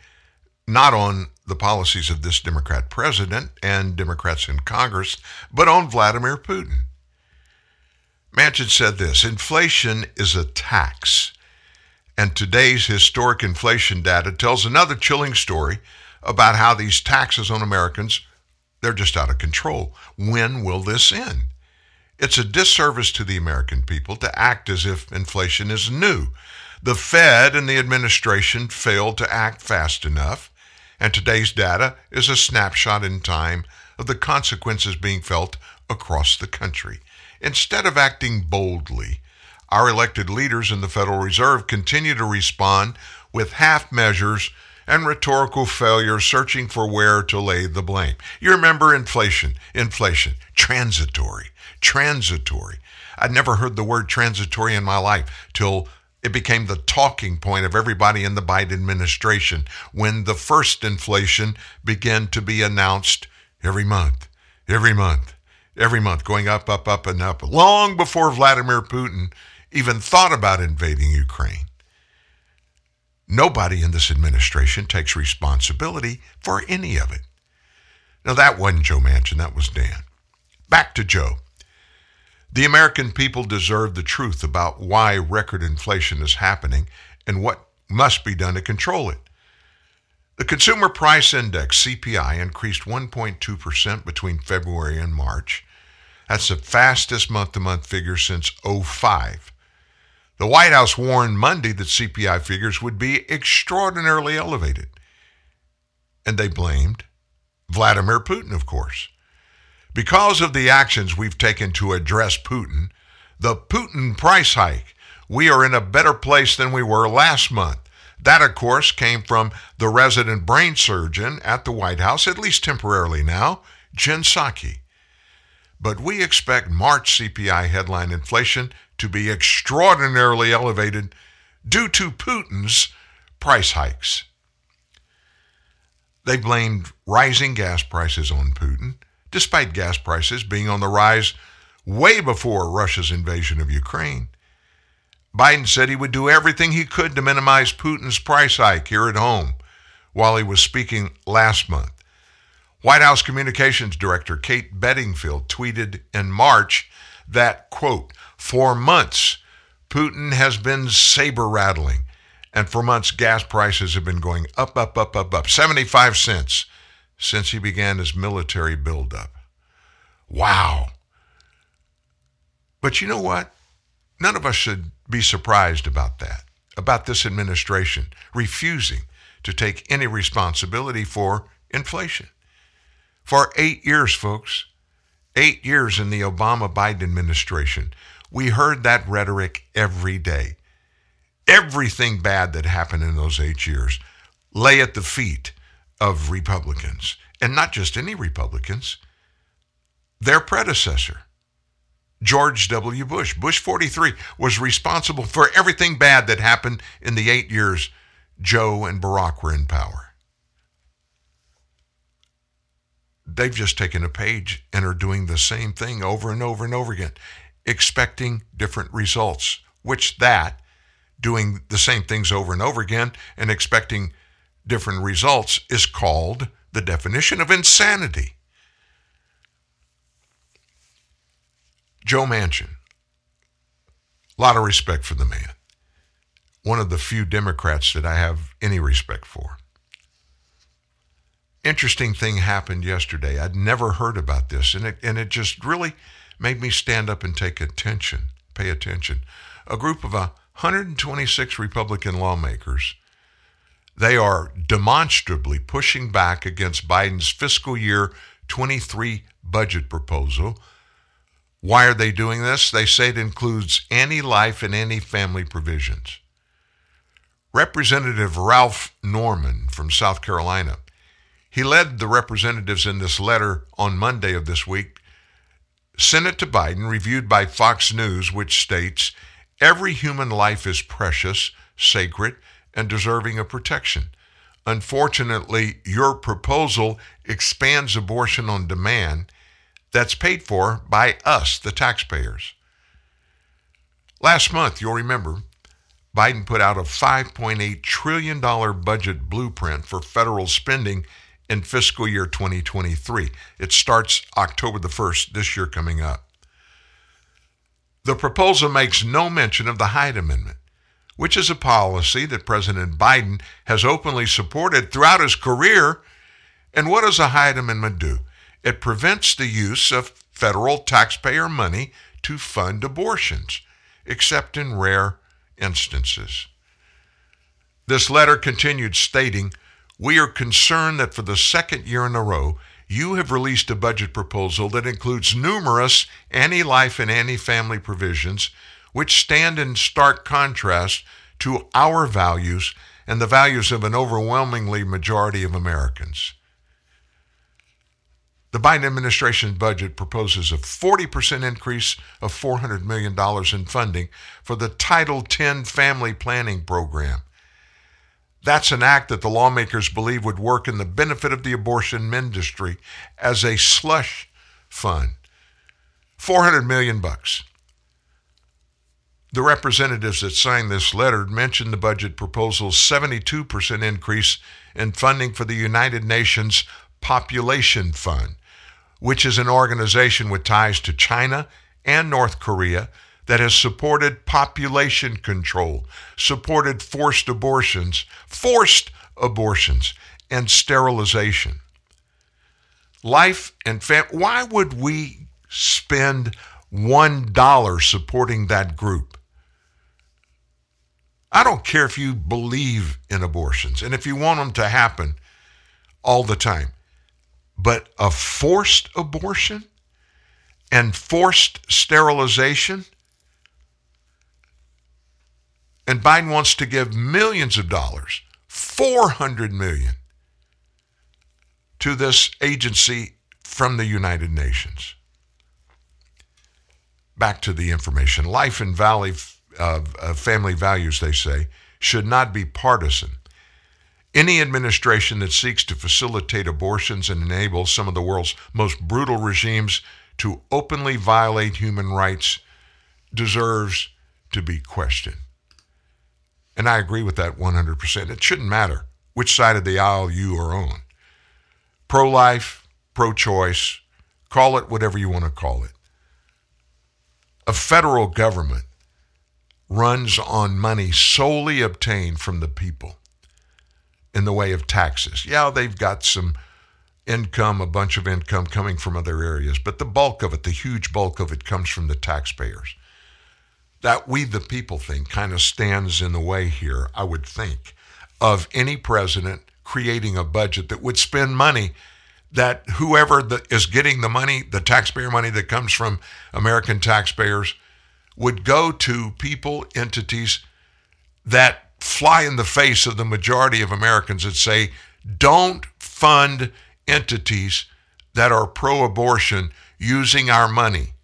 not on the policies of this Democrat president and Democrats in Congress, but on Vladimir Putin. Manchin said this inflation is a tax. And today's historic inflation data tells another chilling story about how these taxes on Americans they're just out of control. When will this end? It's a disservice to the American people to act as if inflation is new. The Fed and the administration failed to act fast enough, and today's data is a snapshot in time of the consequences being felt across the country. Instead of acting boldly, our elected leaders in the Federal Reserve continue to respond with half measures and rhetorical failure searching for where to lay the blame. You remember inflation, inflation, transitory, transitory. I'd never heard the word transitory in my life till It became the talking point of everybody in the Biden administration when the first inflation began to be announced every month, every month, every month, going up, up, up, and up, long before Vladimir Putin even thought about invading Ukraine. Nobody in this administration takes responsibility for any of it. Now, that wasn't Joe Manchin, that was Dan. Back to Joe. The American people deserve the truth about why record inflation is happening and what must be done to control it. The Consumer Price Index, CPI, increased 1.2% between February and March. That's the fastest month to month figure since 05. The White House warned Monday that CPI figures would be extraordinarily elevated. And they blamed Vladimir Putin, of course. Because of the actions we've taken to address Putin, the Putin price hike, we are in a better place than we were last month. That, of course, came from the resident brain surgeon at the White House, at least temporarily now, Jen Psaki. But we expect March CPI headline inflation to be extraordinarily elevated due to Putin's price hikes. They blamed rising gas prices on Putin despite gas prices being on the rise way before Russia's invasion of Ukraine. Biden said he would do everything he could to minimize Putin's price hike here at home while he was speaking last month. White House Communications Director Kate Bedingfield tweeted in March that, quote, for months, Putin has been saber rattling, and for months, gas prices have been going up, up, up, up, up, 75 cents since he began his military buildup. Wow. But you know what? None of us should be surprised about that, about this administration refusing to take any responsibility for inflation. For eight years, folks, eight years in the Obama Biden administration, we heard that rhetoric every day. Everything bad that happened in those eight years lay at the feet of Republicans, and not just any Republicans, their predecessor, George W. Bush. Bush 43 was responsible for everything bad that happened in the eight years Joe and Barack were in power. They've just taken a page and are doing the same thing over and over and over again, expecting different results, which that, doing the same things over and over again and expecting different results is called the definition of insanity. Joe Manchin, a lot of respect for the man. One of the few Democrats that I have any respect for. Interesting thing happened yesterday. I'd never heard about this, and it, and it just really made me stand up and take attention, pay attention. A group of 126 Republican lawmakers they are demonstrably pushing back against Biden's fiscal year 23 budget proposal. Why are they doing this? They say it includes any life and any family provisions. Representative Ralph Norman from South Carolina, he led the representatives in this letter on Monday of this week, sent it to Biden, reviewed by Fox News, which states every human life is precious, sacred, and deserving of protection. Unfortunately, your proposal expands abortion on demand that's paid for by us, the taxpayers. Last month, you'll remember, Biden put out a $5.8 trillion budget blueprint for federal spending in fiscal year 2023. It starts October the 1st, this year coming up. The proposal makes no mention of the Hyde Amendment which is a policy that President Biden has openly supported throughout his career. And what does the Hyde Amendment do? It prevents the use of federal taxpayer money to fund abortions, except in rare instances. This letter continued stating, We are concerned that for the second year in a row, you have released a budget proposal that includes numerous anti life and anti family provisions which stand in stark contrast to our values and the values of an overwhelmingly majority of Americans. The Biden administration budget proposes a 40% increase of $400 million in funding for the Title X family planning program. That's an act that the lawmakers believe would work in the benefit of the abortion industry as a slush fund. 400 million bucks. The representatives that signed this letter mentioned the budget proposal's 72% increase in funding for the United Nations Population Fund, which is an organization with ties to China and North Korea that has supported population control, supported forced abortions, forced abortions, and sterilization. Life and fam- why would we spend $1 supporting that group? I don't care if you believe in abortions and if you want them to happen all the time. But a forced abortion and forced sterilization, and Biden wants to give millions of dollars, 400 million, to this agency from the United Nations. Back to the information. Life and Valley uh, uh, family values, they say, should not be partisan. Any administration that seeks to facilitate abortions and enable some of the world's most brutal regimes to openly violate human rights deserves to be questioned. And I agree with that 100%. It shouldn't matter which side of the aisle you are on pro life, pro choice, call it whatever you want to call it. A federal government runs on money solely obtained from the people in the way of taxes. Yeah, they've got some income, a bunch of income coming from other areas, but the bulk of it, the huge bulk of it, comes from the taxpayers. That we the people thing kind of stands in the way here, I would think, of any president creating a budget that would spend money that whoever the, is getting the money, the taxpayer money that comes from American taxpayers, would go to people, entities that fly in the face of the majority of Americans that say, don't fund entities that are pro abortion using our money.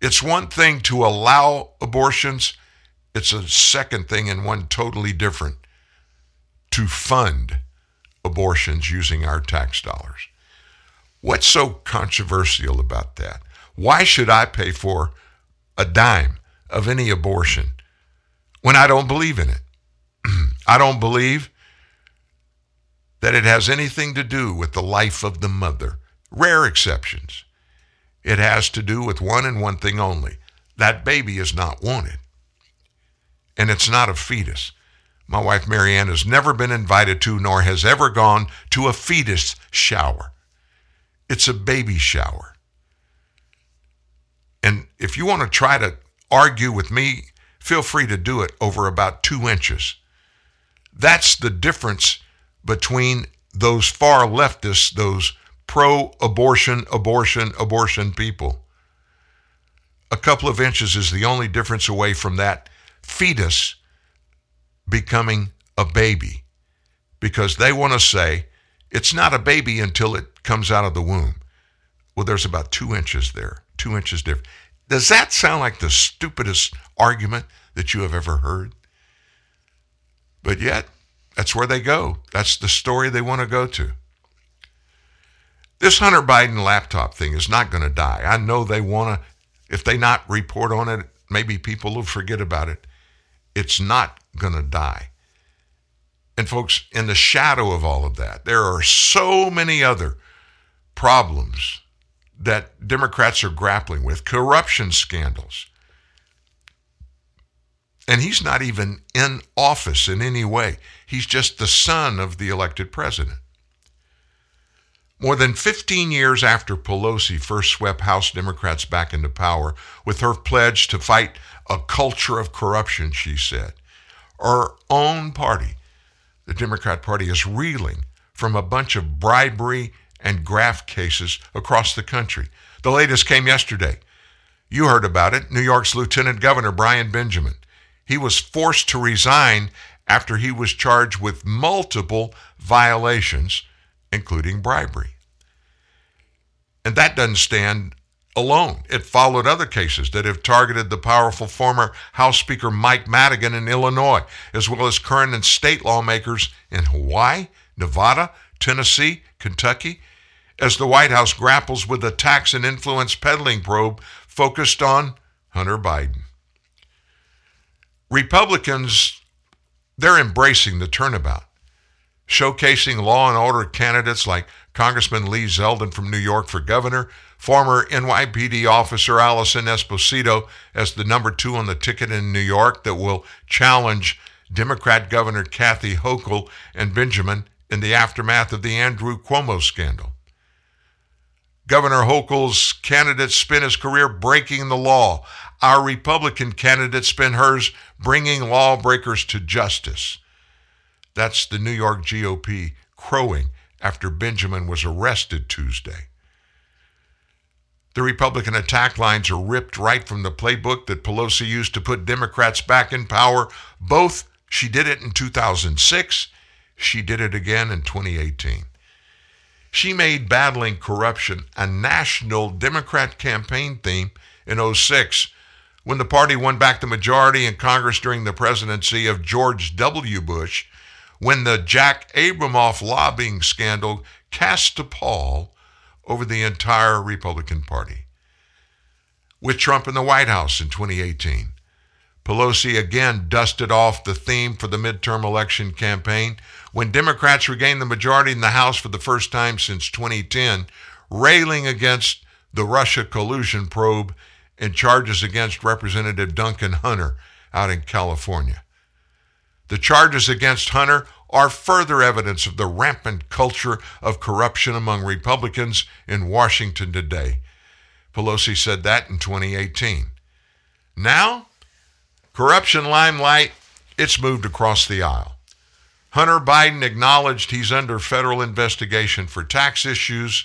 It's one thing to allow abortions, it's a second thing and one totally different to fund abortions using our tax dollars. What's so controversial about that? Why should I pay for a dime of any abortion when I don't believe in it? I don't believe that it has anything to do with the life of the mother. Rare exceptions. It has to do with one and one thing only that baby is not wanted. And it's not a fetus. My wife Marianne has never been invited to, nor has ever gone to a fetus shower. It's a baby shower. And if you want to try to argue with me, feel free to do it over about two inches. That's the difference between those far leftists, those pro abortion, abortion, abortion people. A couple of inches is the only difference away from that fetus becoming a baby because they want to say it's not a baby until it comes out of the womb. Well, there's about two inches there, two inches different. Does that sound like the stupidest argument that you have ever heard? But yet, that's where they go. That's the story they want to go to. This Hunter Biden laptop thing is not going to die. I know they want to, if they not report on it, maybe people will forget about it. It's not going to die. And folks, in the shadow of all of that, there are so many other problems that Democrats are grappling with corruption scandals. And he's not even in office in any way. He's just the son of the elected president. More than 15 years after Pelosi first swept House Democrats back into power with her pledge to fight a culture of corruption, she said, our own party, the Democrat Party, is reeling from a bunch of bribery and graft cases across the country. The latest came yesterday. You heard about it. New York's Lieutenant Governor Brian Benjamin. He was forced to resign after he was charged with multiple violations, including bribery. And that doesn't stand alone. It followed other cases that have targeted the powerful former House Speaker Mike Madigan in Illinois, as well as current and state lawmakers in Hawaii, Nevada, Tennessee, Kentucky, as the White House grapples with a tax and influence peddling probe focused on Hunter Biden. Republicans, they're embracing the turnabout, showcasing law and order candidates like Congressman Lee Zeldin from New York for governor, former NYPD officer Alison Esposito as the number two on the ticket in New York that will challenge Democrat Governor Kathy Hochul and Benjamin in the aftermath of the Andrew Cuomo scandal. Governor Hochul's candidate spent his career breaking the law. Our Republican candidate spent hers bringing lawbreakers to justice. That's the New York GOP crowing after Benjamin was arrested Tuesday. The Republican attack lines are ripped right from the playbook that Pelosi used to put Democrats back in power. Both, she did it in 2006, she did it again in 2018. She made battling corruption a national Democrat campaign theme in 06 when the party won back the majority in Congress during the presidency of George W. Bush, when the Jack Abramoff lobbying scandal cast a pall over the entire Republican Party. With Trump in the White House in 2018, Pelosi again dusted off the theme for the midterm election campaign when Democrats regained the majority in the House for the first time since 2010, railing against the Russia collusion probe and charges against Representative Duncan Hunter out in California. The charges against Hunter are further evidence of the rampant culture of corruption among Republicans in Washington today. Pelosi said that in 2018. Now, corruption limelight, it's moved across the aisle. Hunter Biden acknowledged he's under federal investigation for tax issues,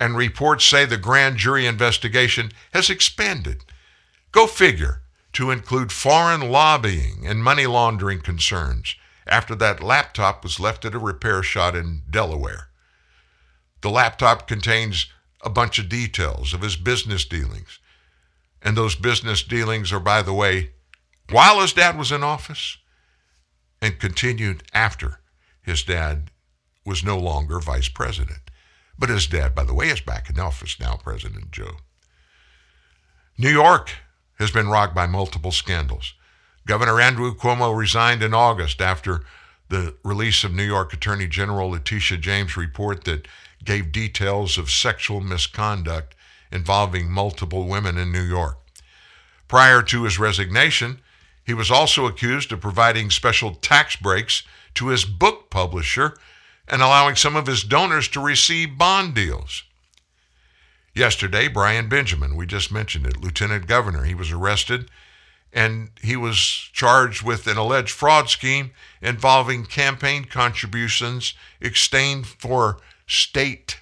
and reports say the grand jury investigation has expanded. Go figure, to include foreign lobbying and money laundering concerns after that laptop was left at a repair shop in Delaware. The laptop contains a bunch of details of his business dealings. And those business dealings are, by the way, while his dad was in office and continued after his dad was no longer vice president. But his dad, by the way, is back in office now, President Joe. New York has been rocked by multiple scandals. Governor Andrew Cuomo resigned in August after the release of New York Attorney General Letitia James' report that gave details of sexual misconduct involving multiple women in New York. Prior to his resignation, he was also accused of providing special tax breaks to his book publisher and allowing some of his donors to receive bond deals. Yesterday, Brian Benjamin, we just mentioned it, lieutenant governor, he was arrested and he was charged with an alleged fraud scheme involving campaign contributions exchanged for state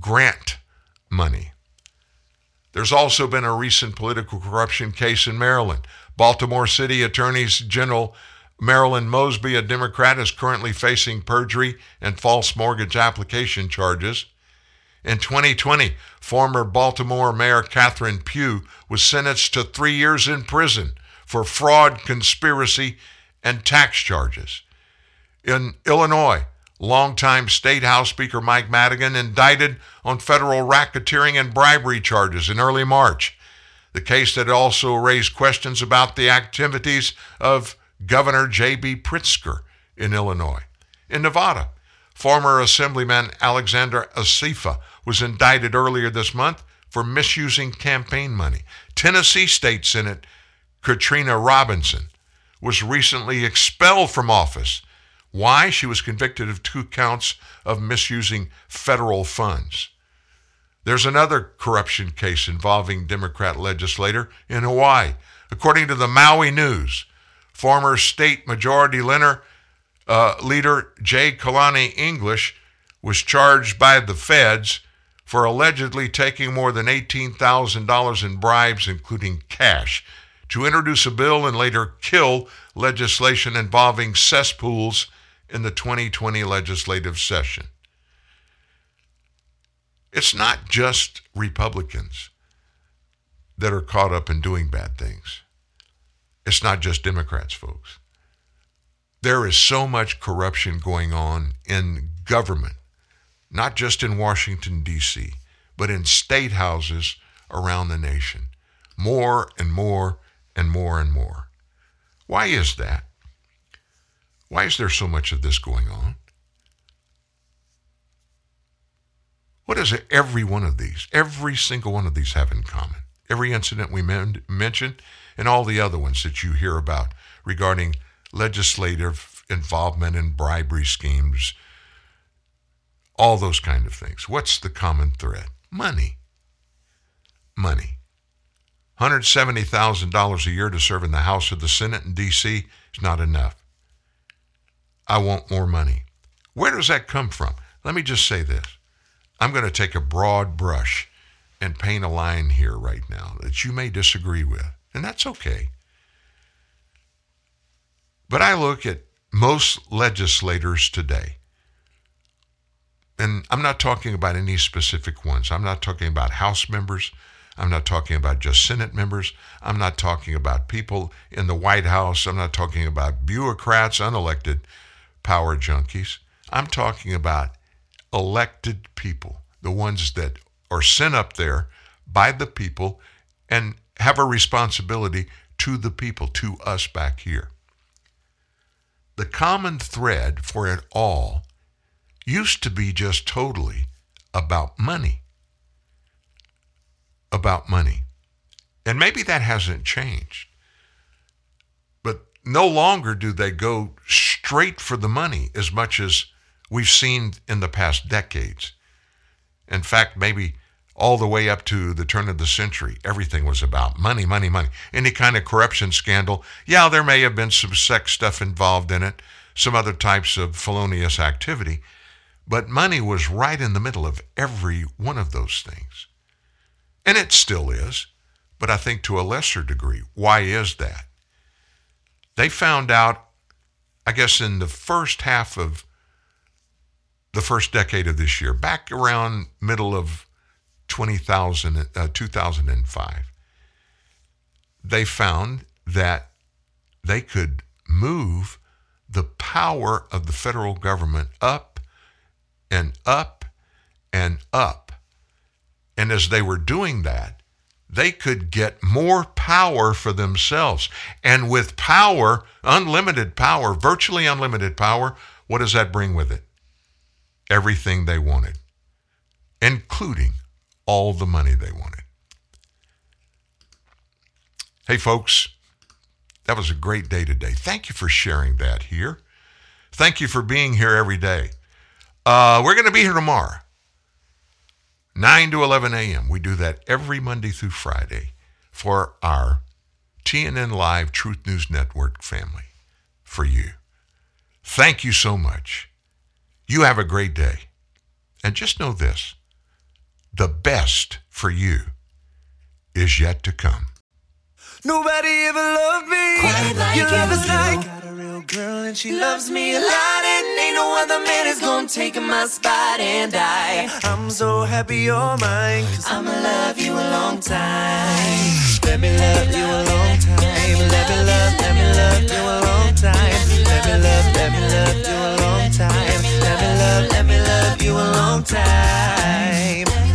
grant money. There's also been a recent political corruption case in Maryland. Baltimore City Attorney General Marilyn Mosby, a Democrat, is currently facing perjury and false mortgage application charges. In 2020, former Baltimore Mayor Catherine Pugh was sentenced to three years in prison for fraud, conspiracy, and tax charges. In Illinois, longtime State House Speaker Mike Madigan indicted on federal racketeering and bribery charges in early March. The case that also raised questions about the activities of Governor J.B. Pritzker in Illinois. In Nevada, former Assemblyman Alexander Assefa was indicted earlier this month for misusing campaign money. Tennessee State Senate Katrina Robinson was recently expelled from office. Why? She was convicted of two counts of misusing federal funds. There's another corruption case involving Democrat legislator in Hawaii. According to the Maui News, former state majority leader, uh, leader Jay Kalani English was charged by the feds for allegedly taking more than $18,000 in bribes, including cash, to introduce a bill and later kill legislation involving cesspools in the 2020 legislative session. It's not just Republicans that are caught up in doing bad things. It's not just Democrats, folks. There is so much corruption going on in government, not just in Washington, D.C., but in state houses around the nation. More and more and more and more. Why is that? Why is there so much of this going on? What does every one of these, every single one of these have in common? Every incident we men- mentioned and all the other ones that you hear about regarding legislative involvement in bribery schemes, all those kind of things. What's the common thread? Money. Money. $170,000 a year to serve in the House or the Senate in D.C. is not enough. I want more money. Where does that come from? Let me just say this. I'm going to take a broad brush and paint a line here right now that you may disagree with, and that's okay. But I look at most legislators today, and I'm not talking about any specific ones. I'm not talking about House members. I'm not talking about just Senate members. I'm not talking about people in the White House. I'm not talking about bureaucrats, unelected power junkies. I'm talking about elected people, the ones that are sent up there by the people and have a responsibility to the people, to us back here. The common thread for it all used to be just totally about money. About money. And maybe that hasn't changed. But no longer do they go straight for the money as much as we've seen in the past decades. In fact, maybe all the way up to the turn of the century, everything was about money, money, money. Any kind of corruption scandal, yeah, there may have been some sex stuff involved in it, some other types of felonious activity, but money was right in the middle of every one of those things. And it still is, but I think to a lesser degree. Why is that? They found out, I guess, in the first half of the first decade of this year, back around middle of 20,000, uh, 2005, they found that they could move the power of the federal government up and up and up. And as they were doing that, they could get more power for themselves. And with power, unlimited power, virtually unlimited power, what does that bring with it? Everything they wanted, including all the money they wanted. Hey, folks, that was a great day today. Thank you for sharing that here. Thank you for being here every day. Uh, we're going to be here tomorrow, 9 to 11 a.m. We do that every Monday through Friday for our TNN Live Truth News Network family, for you. Thank you so much. You have a great day. And just know this the best for you is yet to come. Nobody ever loved me. Quite like Your love is you. like got a real girl and she loves me a lot and ain't no other man is gonna take my spot and I I'm so happy you're mine. i I'ma love you a long time. Let me love you a long time. Let me love, let me love you a long time. Let me love, let me love you a long time. Love, let me love you a long time.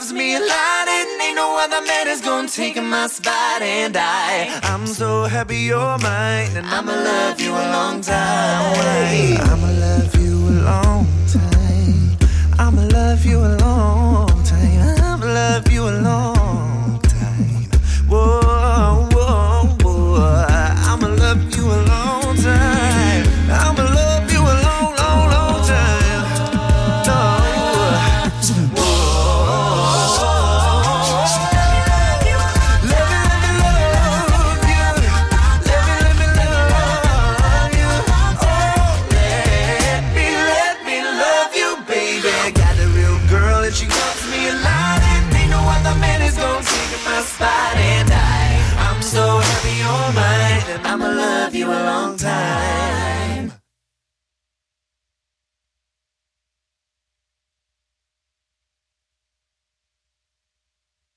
Loves me a lot. And ain't no other man is gonna take my spot. And I, I'm so happy you're mine. And I'ma love you a long time. I'ma love you a long time. I'ma love you a long time. I'ma love you a long